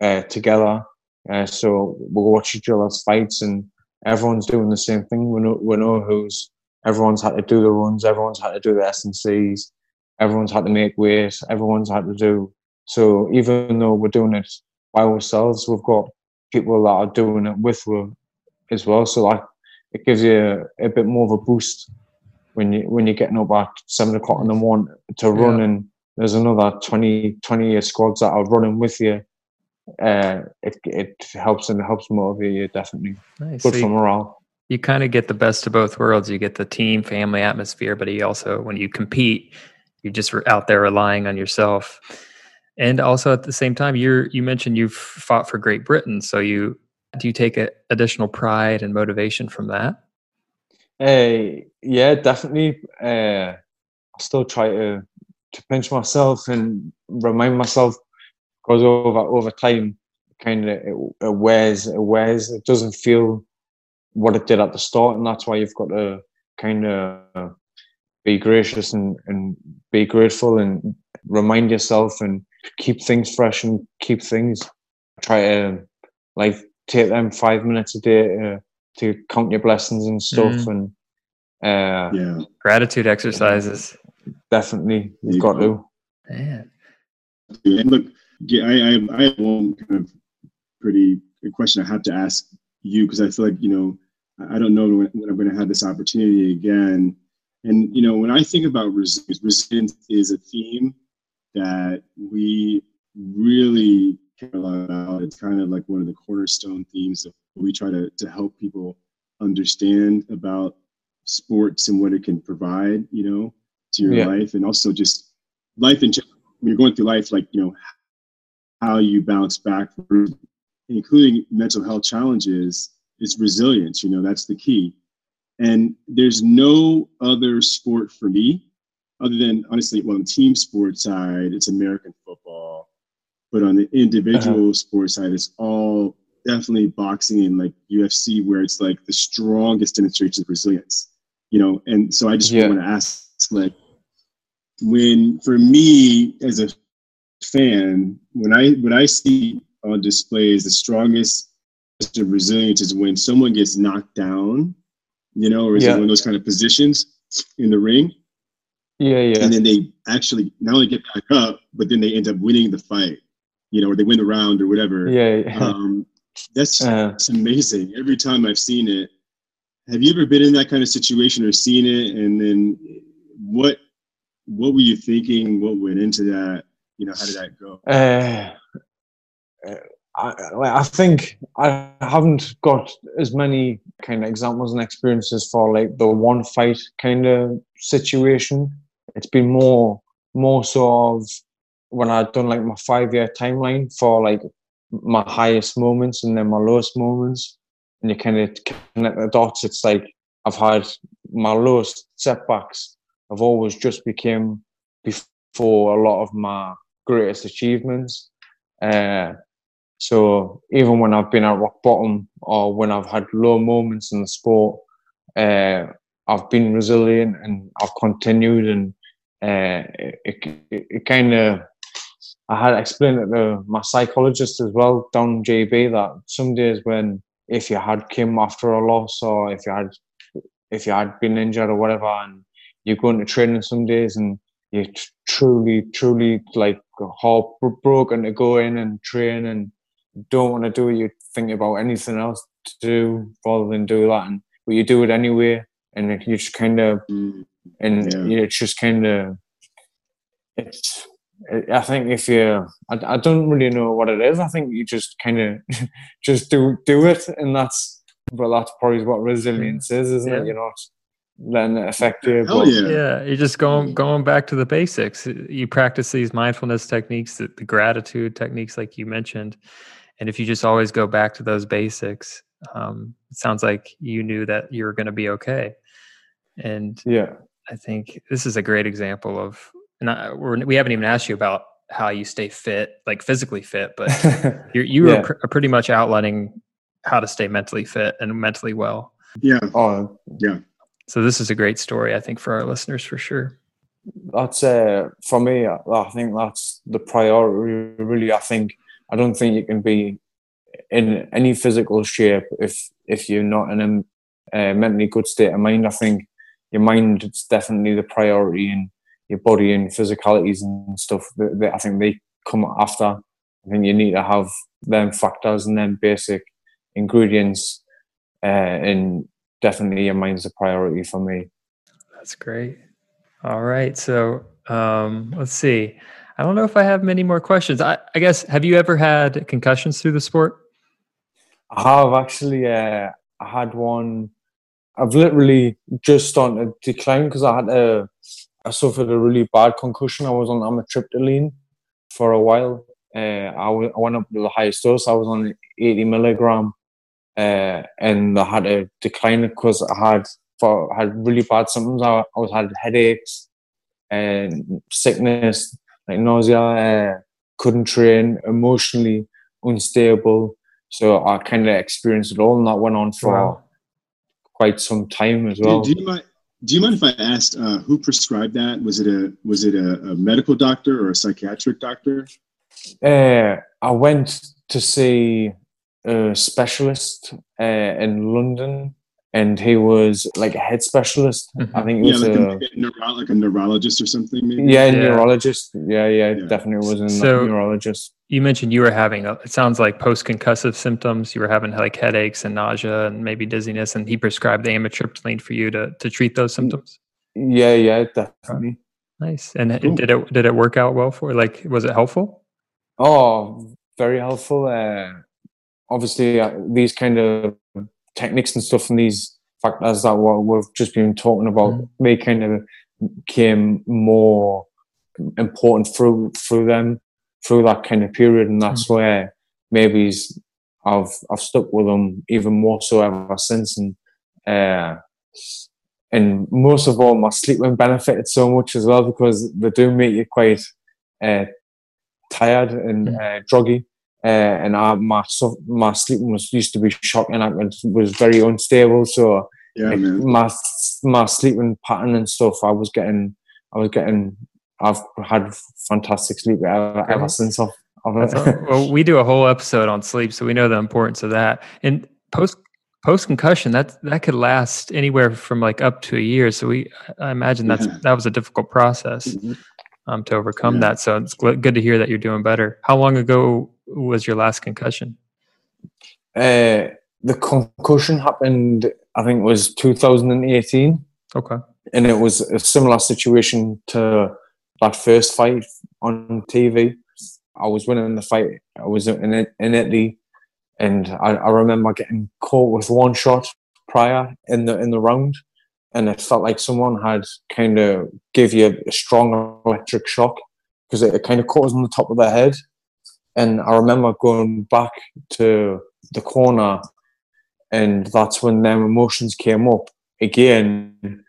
uh, together. Uh, so we'll watch each other's fights, and everyone's doing the same thing. We know we know who's everyone's had to do the runs, everyone's had to do the S and C's, everyone's had to make weight, everyone's had to do. So even though we're doing it by ourselves, we've got people that are doing it with us as well. So like it gives you a, a bit more of a boost when you when you're getting up at seven o'clock in the morning to run yeah. and there's another 20 20 squads that are running with you. Uh, it it helps and it helps motivate you definitely. Nice. good so for morale. you kind of get the best of both worlds. You get the team family atmosphere but you also when you compete you're just out there relying on yourself. And also at the same time you're you mentioned you've fought for great britain. So you do you take a, additional pride and motivation from that uh, yeah, definitely. Uh, I still try to to pinch myself and remind myself because over over time, kind of it, it wears, it wears. It doesn't feel what it did at the start, and that's why you've got to kind of be gracious and, and be grateful and remind yourself and keep things fresh and keep things try to like take them five minutes a day to to count your blessings and stuff mm. and uh, yeah. Gratitude exercises. Definitely you've got to. Man. and look I, I, I have one kind of pretty question I have to ask you because I feel like you know I don't know when, when I'm going to have this opportunity again. And you know when I think about resilience resilience is a theme that we really care a. It's kind of like one of the cornerstone themes of we try to, to help people understand about sports and what it can provide, you know, to your yeah. life and also just life in general. When you're going through life, like, you know, how you bounce back, including mental health challenges, is resilience. You know, that's the key. And there's no other sport for me other than honestly, well, on the team sports side, it's American football. But on the individual uh-huh. sports side, it's all definitely boxing and like UFC, where it's like the strongest demonstration of resilience. You know, and so I just yeah. want to ask, like, when for me as a fan, when I when I see on displays the strongest of resilience is when someone gets knocked down, you know, or is yeah. it one of those kind of positions in the ring? Yeah, yeah. And then they actually not only get back up, but then they end up winning the fight, you know, or they win the round or whatever. Yeah, yeah. Um, that's, uh, amazing. Every time I've seen it, have you ever been in that kind of situation or seen it? And then what what were you thinking? What went into that? You know, how did that go? Uh, I, I think I haven't got as many kind of examples and experiences for like the one fight kind of situation. It's been more more so of when I've done like my five year timeline for like my highest moments and then my lowest moments, and you kind of connect the dots. It's like I've had my lowest setbacks. I've always just became before a lot of my greatest achievements. Uh, so even when I've been at rock bottom or when I've had low moments in the sport, uh, I've been resilient and I've continued. And uh, it, it, it kind of, I had explained it to my psychologist as well down GB that some days when if you had came after a loss or if you had if you had been injured or whatever and you're going to training some days and you're truly truly like heartbroken to go in and train and don't want to do it, you think about anything else to do rather than do that, and but you do it anyway, and you just kind of, mm. and yeah. it's just kind of, it's. I think if you, I, I don't really know what it is. I think you just kind of just do do it, and that's, but that's probably what resilience is, isn't yeah. it? You're not letting it affect you. But, yeah. yeah, you're just going going back to the basics. You practice these mindfulness techniques, the, the gratitude techniques, like you mentioned, and if you just always go back to those basics um, it sounds like you knew that you were going to be okay and yeah i think this is a great example of and I, we're, we haven't even asked you about how you stay fit like physically fit but you're, you yeah. are pr- pretty much outlining how to stay mentally fit and mentally well. Yeah. Oh yeah. So this is a great story i think for our listeners for sure. That's uh for me i think that's the priority really. I think I don't think you can be in any physical shape if if you're not in a uh, mentally good state of mind. I think your mind is definitely the priority, and your body and physicalities and stuff. That, that I think they come after. I think you need to have them factors and then basic ingredients, uh, and definitely your mind's a priority for me. That's great. All right, so um, let's see. I don't know if I have many more questions. I, I guess have you ever had concussions through the sport? I have actually. Uh, I had one. I've literally just started to decline because I had a. I suffered a really bad concussion. I was on amitriptyline for a while. Uh, I, w- I went up to the highest dose. I was on 80 milligram, uh, and I had to decline it because I had for I had really bad symptoms. I, I was had headaches and sickness, like nausea, uh, couldn't train, emotionally unstable. So I kind of experienced it all, and that went on for wow. quite some time as well. Do, do, you mind? Do you mind if I asked uh, who prescribed that? Was it a was it a, a medical doctor or a psychiatric doctor? Uh, I went to see a specialist uh, in London and he was like a head specialist. Mm-hmm. I think he was yeah, like a, a, neuro- like a neurologist or something. Maybe. Yeah, yeah. neurologist. Yeah, yeah, yeah, definitely was a so neurologist. You mentioned you were having a, it sounds like post concussive symptoms. You were having like headaches and nausea and maybe dizziness, and he prescribed the amitriptyline for you to to treat those symptoms. Yeah, yeah, definitely. Nice. And cool. did it did it work out well for? Like, was it helpful? Oh, very helpful. Uh, obviously, uh, these kind of techniques and stuff and these factors that what we've just been talking about, mm. they kind of became more important through through them through that kind of period, and that's mm. where maybe I've I've stuck with them even more so ever since, and uh, and most of all, my sleeping benefited so much as well because they do make you quite uh, tired and mm. uh, druggy. Uh, and I, my my sleeping was used to be shocking. I was very unstable, so yeah, like, my my sleeping pattern and stuff. I was getting, I was getting. I've had fantastic sleep ever, ever since. I've, I've well, we do a whole episode on sleep, so we know the importance of that. And post post concussion, that that could last anywhere from like up to a year. So we, I imagine that's yeah. that was a difficult process. Mm-hmm um, to overcome yeah. that. So it's good to hear that you're doing better. How long ago was your last concussion? Uh, the concussion happened, I think, it was 2018. Okay. And it was a similar situation to that first fight on TV. I was winning the fight. I was in it, in Italy, and I, I remember getting caught with one shot prior in the in the round and it felt like someone had kind of gave you a strong electric shock because it, it kind of caught us on the top of the head. And I remember going back to the corner, and that's when them emotions came up again,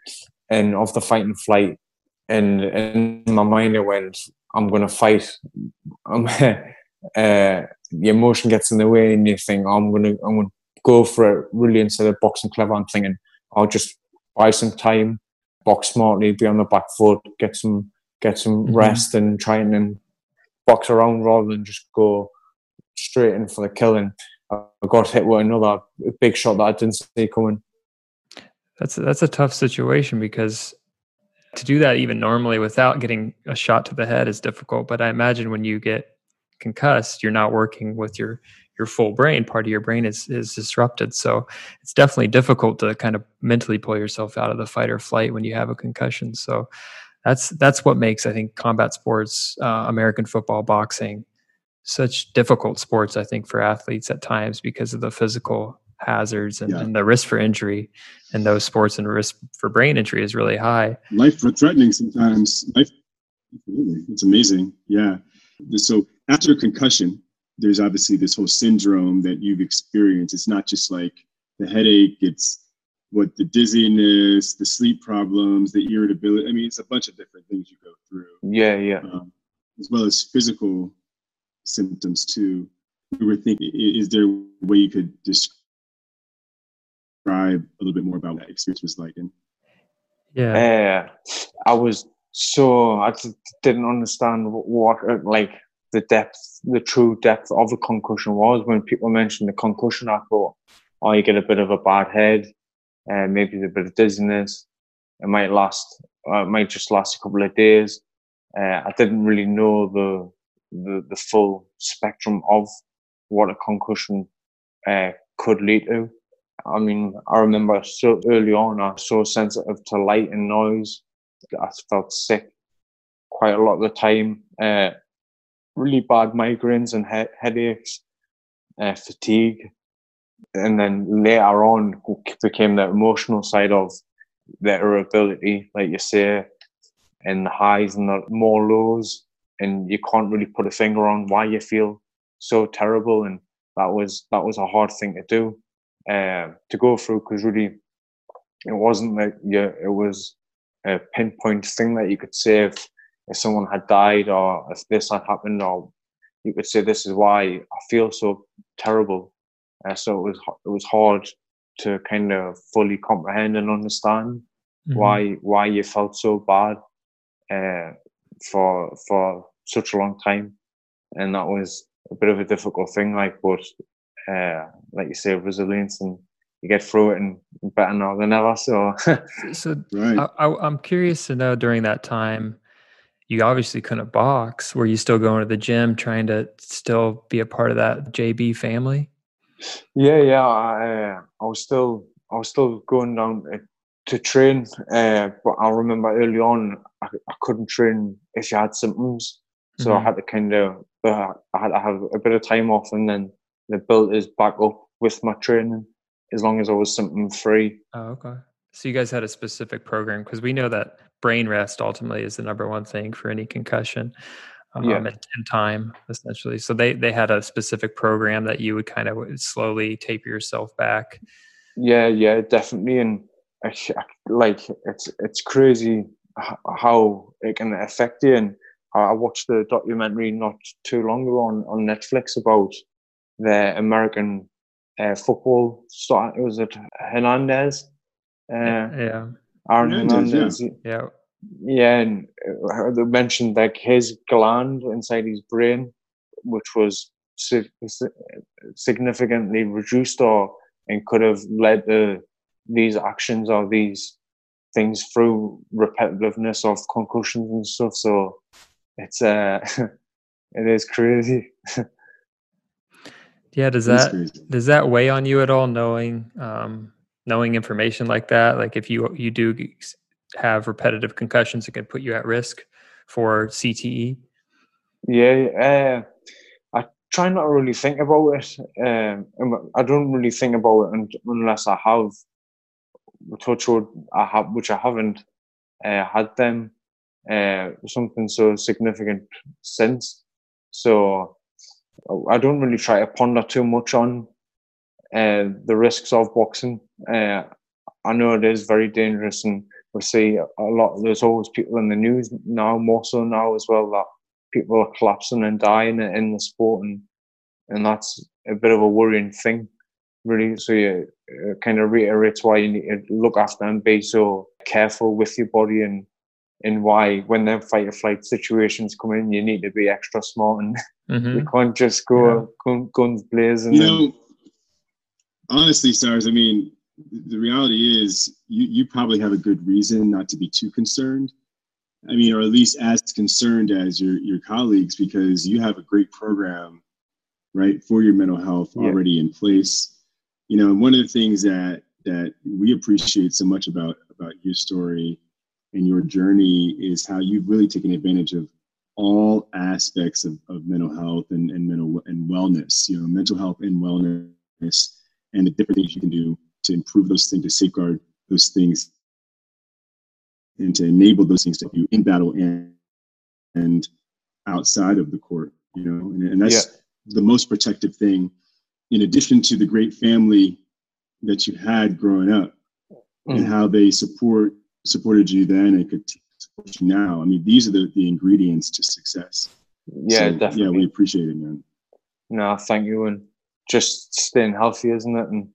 and of the fight and flight. And in my mind, it went, "I'm going to fight." I'm, uh, the emotion gets in the way, and you think, "I'm going to, I'm to go for it." Really, instead of boxing clever, I'm thinking, "I'll just buy some time, box smartly, be on the back foot, get some get some mm-hmm. rest, and try and box around rather than just go straight in for the killing. I got hit with another big shot that I didn't see coming. That's a, that's a tough situation because to do that even normally without getting a shot to the head is difficult. But I imagine when you get concussed, you're not working with your your full brain part of your brain is is disrupted so it's definitely difficult to kind of mentally pull yourself out of the fight or flight when you have a concussion so that's that's what makes i think combat sports uh, american football boxing such difficult sports i think for athletes at times because of the physical hazards and, yeah. and the risk for injury. In those sports and risk for brain injury is really high. Life threatening sometimes. Life it's amazing. Yeah. So after a concussion there's obviously this whole syndrome that you've experienced. It's not just like the headache, it's what the dizziness, the sleep problems, the irritability. I mean, it's a bunch of different things you go through. Yeah, yeah. Um, as well as physical symptoms too. We were thinking, is there a way you could describe a little bit more about what that experience was like? And yeah, uh, I was so I didn't understand what like the depth, the true depth of the concussion was. When people mentioned the concussion, I thought, oh, you get a bit of a bad head, and uh, maybe a bit of dizziness. It might last, uh, it might just last a couple of days. Uh, I didn't really know the, the, the full spectrum of what a concussion uh, could lead to. I mean, I remember so early on, I was so sensitive to light and noise. I felt sick quite a lot of the time. Uh, really bad migraines and he- headaches, uh, fatigue, and then later on became the emotional side of the irritability, like you say, and the highs and the more lows, and you can't really put a finger on why you feel so terrible, and that was that was a hard thing to do uh, to go through because really it wasn't like yeah, it was a pinpoint thing that you could say if if someone had died or if this had happened or you could say this is why I feel so terrible. Uh, so it was it was hard to kind of fully comprehend and understand mm-hmm. why why you felt so bad uh, for for such a long time, and that was a bit of a difficult thing. Like, but uh, like you say, resilience and you get through it and better now than ever. So, so right. I, I, I'm curious to know during that time you obviously couldn't box. Were you still going to the gym, trying to still be a part of that GB family? Yeah, yeah. I, uh, I was still, I was still going down uh, to train, uh, but I remember early on I, I, couldn't train if you had symptoms, so mm-hmm. I had to kind of but I had to have a bit of time off, and then the built is back up with my training as long as I was symptom free. Oh, okay. So you guys had a specific program because we know that brain rest ultimately is the number one thing for any concussion. Um, yeah. and, and time essentially. So they they had a specific program that you would kind of slowly taper yourself back. Yeah, yeah, definitely, and like it's it's crazy how it can affect you. And I watched the documentary not too long ago on on Netflix about the American uh, football star. It was it Hernandez. Uh, yeah. Aaron Hernandez. Yeah. yeah. Yeah, and uh, they mentioned like his gland inside his brain, which was significantly reduced or and could have led to these actions or these things through repetitiveness of concussions and stuff. So it's uh it is crazy. yeah, does that does that weigh on you at all knowing um knowing information like that? Like if you you do have repetitive concussions, that can put you at risk for CTE. Yeah, uh, I try not to really think about it. Um, I don't really think about it unless I have touch wood, I have, which I haven't uh, had them uh, something so significant since. So I don't really try to ponder too much on uh, the risks of boxing. Uh, I know it is very dangerous, and we see a lot. There's always people in the news now, more so now as well, that people are collapsing and dying in the sport, and and that's a bit of a worrying thing, really. So yeah, it kind of reiterates why you need to look after and be so careful with your body and and why when them fight or flight situations come in, you need to be extra smart and mm-hmm. you can't just go yeah. guns blazing. You know, honestly, Cyrus, I mean, the reality is you, you probably have a good reason not to be too concerned. I mean, or at least as concerned as your, your colleagues, because you have a great program, right, for your mental health yeah. already in place. You know, and one of the things that that we appreciate so much about about your story and your journey is how you've really taken advantage of all aspects of, of mental health and, and mental and wellness, you know, mental health and wellness and the different things you can do to improve those things, to safeguard those things, and to enable those things to do in battle and and outside of the court. You know, and, and that's yeah. the most protective thing. In addition to the great family that you had growing up, mm. and how they support supported you then and could support you now. I mean, these are the, the ingredients to success. Yeah, so, definitely. Yeah, we appreciate it, man. No, thank you. And just staying healthy, isn't it? And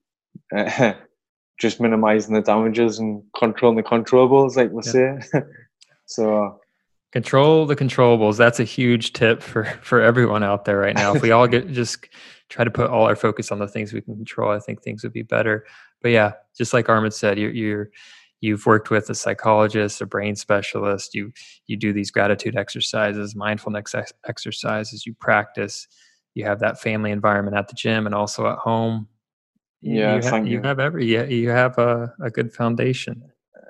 uh, just minimizing the damages and controlling the controllables, like we yeah. say. so control the controllables. That's a huge tip for for everyone out there right now. If we all get just try to put all our focus on the things we can control, I think things would be better. But yeah, just like Armin said, you're you're you've worked with a psychologist, a brain specialist. You you do these gratitude exercises, mindfulness ex- exercises. You practice. You have that family environment at the gym and also at home yeah, you, ha- you have every yeah, you have a, a good foundation.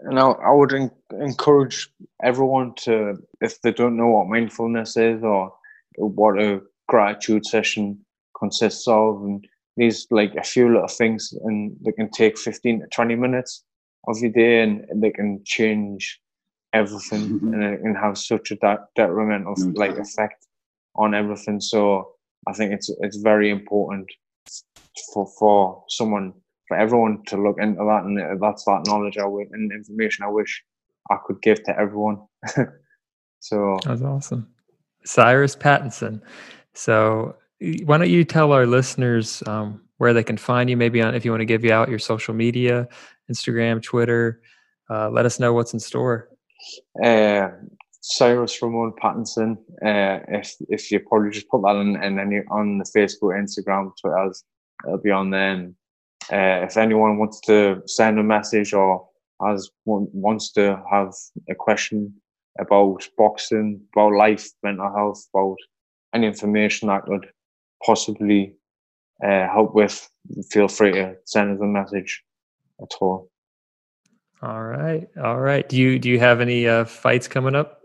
And I, I would en- encourage everyone to, if they don't know what mindfulness is or what a gratitude session consists of, and these like a few little things, and they can take fifteen to twenty minutes of your day, and they can change everything, mm-hmm. and it can have such a de- detrimental like effect on everything. So I think it's it's very important for for someone for everyone to look into that and that's that knowledge I w- and information I wish I could give to everyone. so that's awesome, Cyrus Pattinson. So why don't you tell our listeners um, where they can find you? Maybe on if you want to give you out your social media, Instagram, Twitter. Uh, let us know what's in store. Uh, Cyrus Ramon Pattinson. Uh, if if you probably just put that in, and then you on the Facebook, Instagram, Twitter, it'll be on then. Uh, if anyone wants to send a message or has wants to have a question about boxing, about life, mental health, about any information that could possibly uh, help with, feel free to send us a message at all. All right, all right. Do you do you have any uh, fights coming up?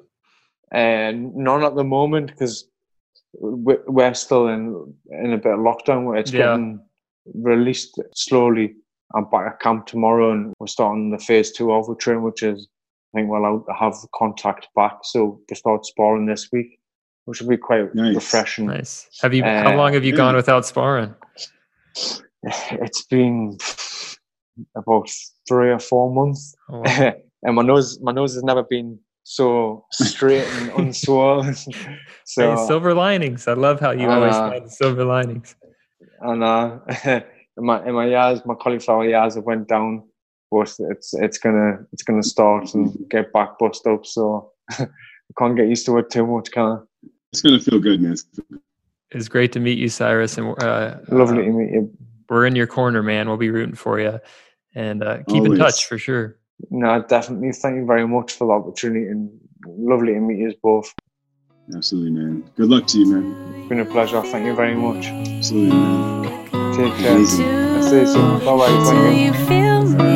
And uh, none at the moment because we're still in in a bit of lockdown where it's yeah. getting released slowly. I'm back at camp tomorrow and we're starting the phase two of the train, which is I think we'll have contact back. So we start sparring this week, which will be quite nice. refreshing. Nice. Have you? Uh, how long have you yeah. gone without sparring? It's been about three or four months, oh, wow. and my nose, my nose has never been so straight and unswollen. so hey, silver linings. I love how you uh, always find silver linings. And uh, in my in my years, my cauliflower ears, have went down, but it's it's gonna it's gonna start and get back bust up. So I can't get used to it too much, can I? It's gonna feel good, man. It's great to meet you, Cyrus, and uh, lovely uh, to meet you. We're in your corner, man. We'll be rooting for you, and uh, keep Always. in touch for sure. No, definitely. Thank you very much for the opportunity and lovely to meet you both. Absolutely, man. Good luck to you, man. It's been a pleasure. Thank you very much. Absolutely, man. Take care. Amazing. See you soon. Bye bye. Thank you.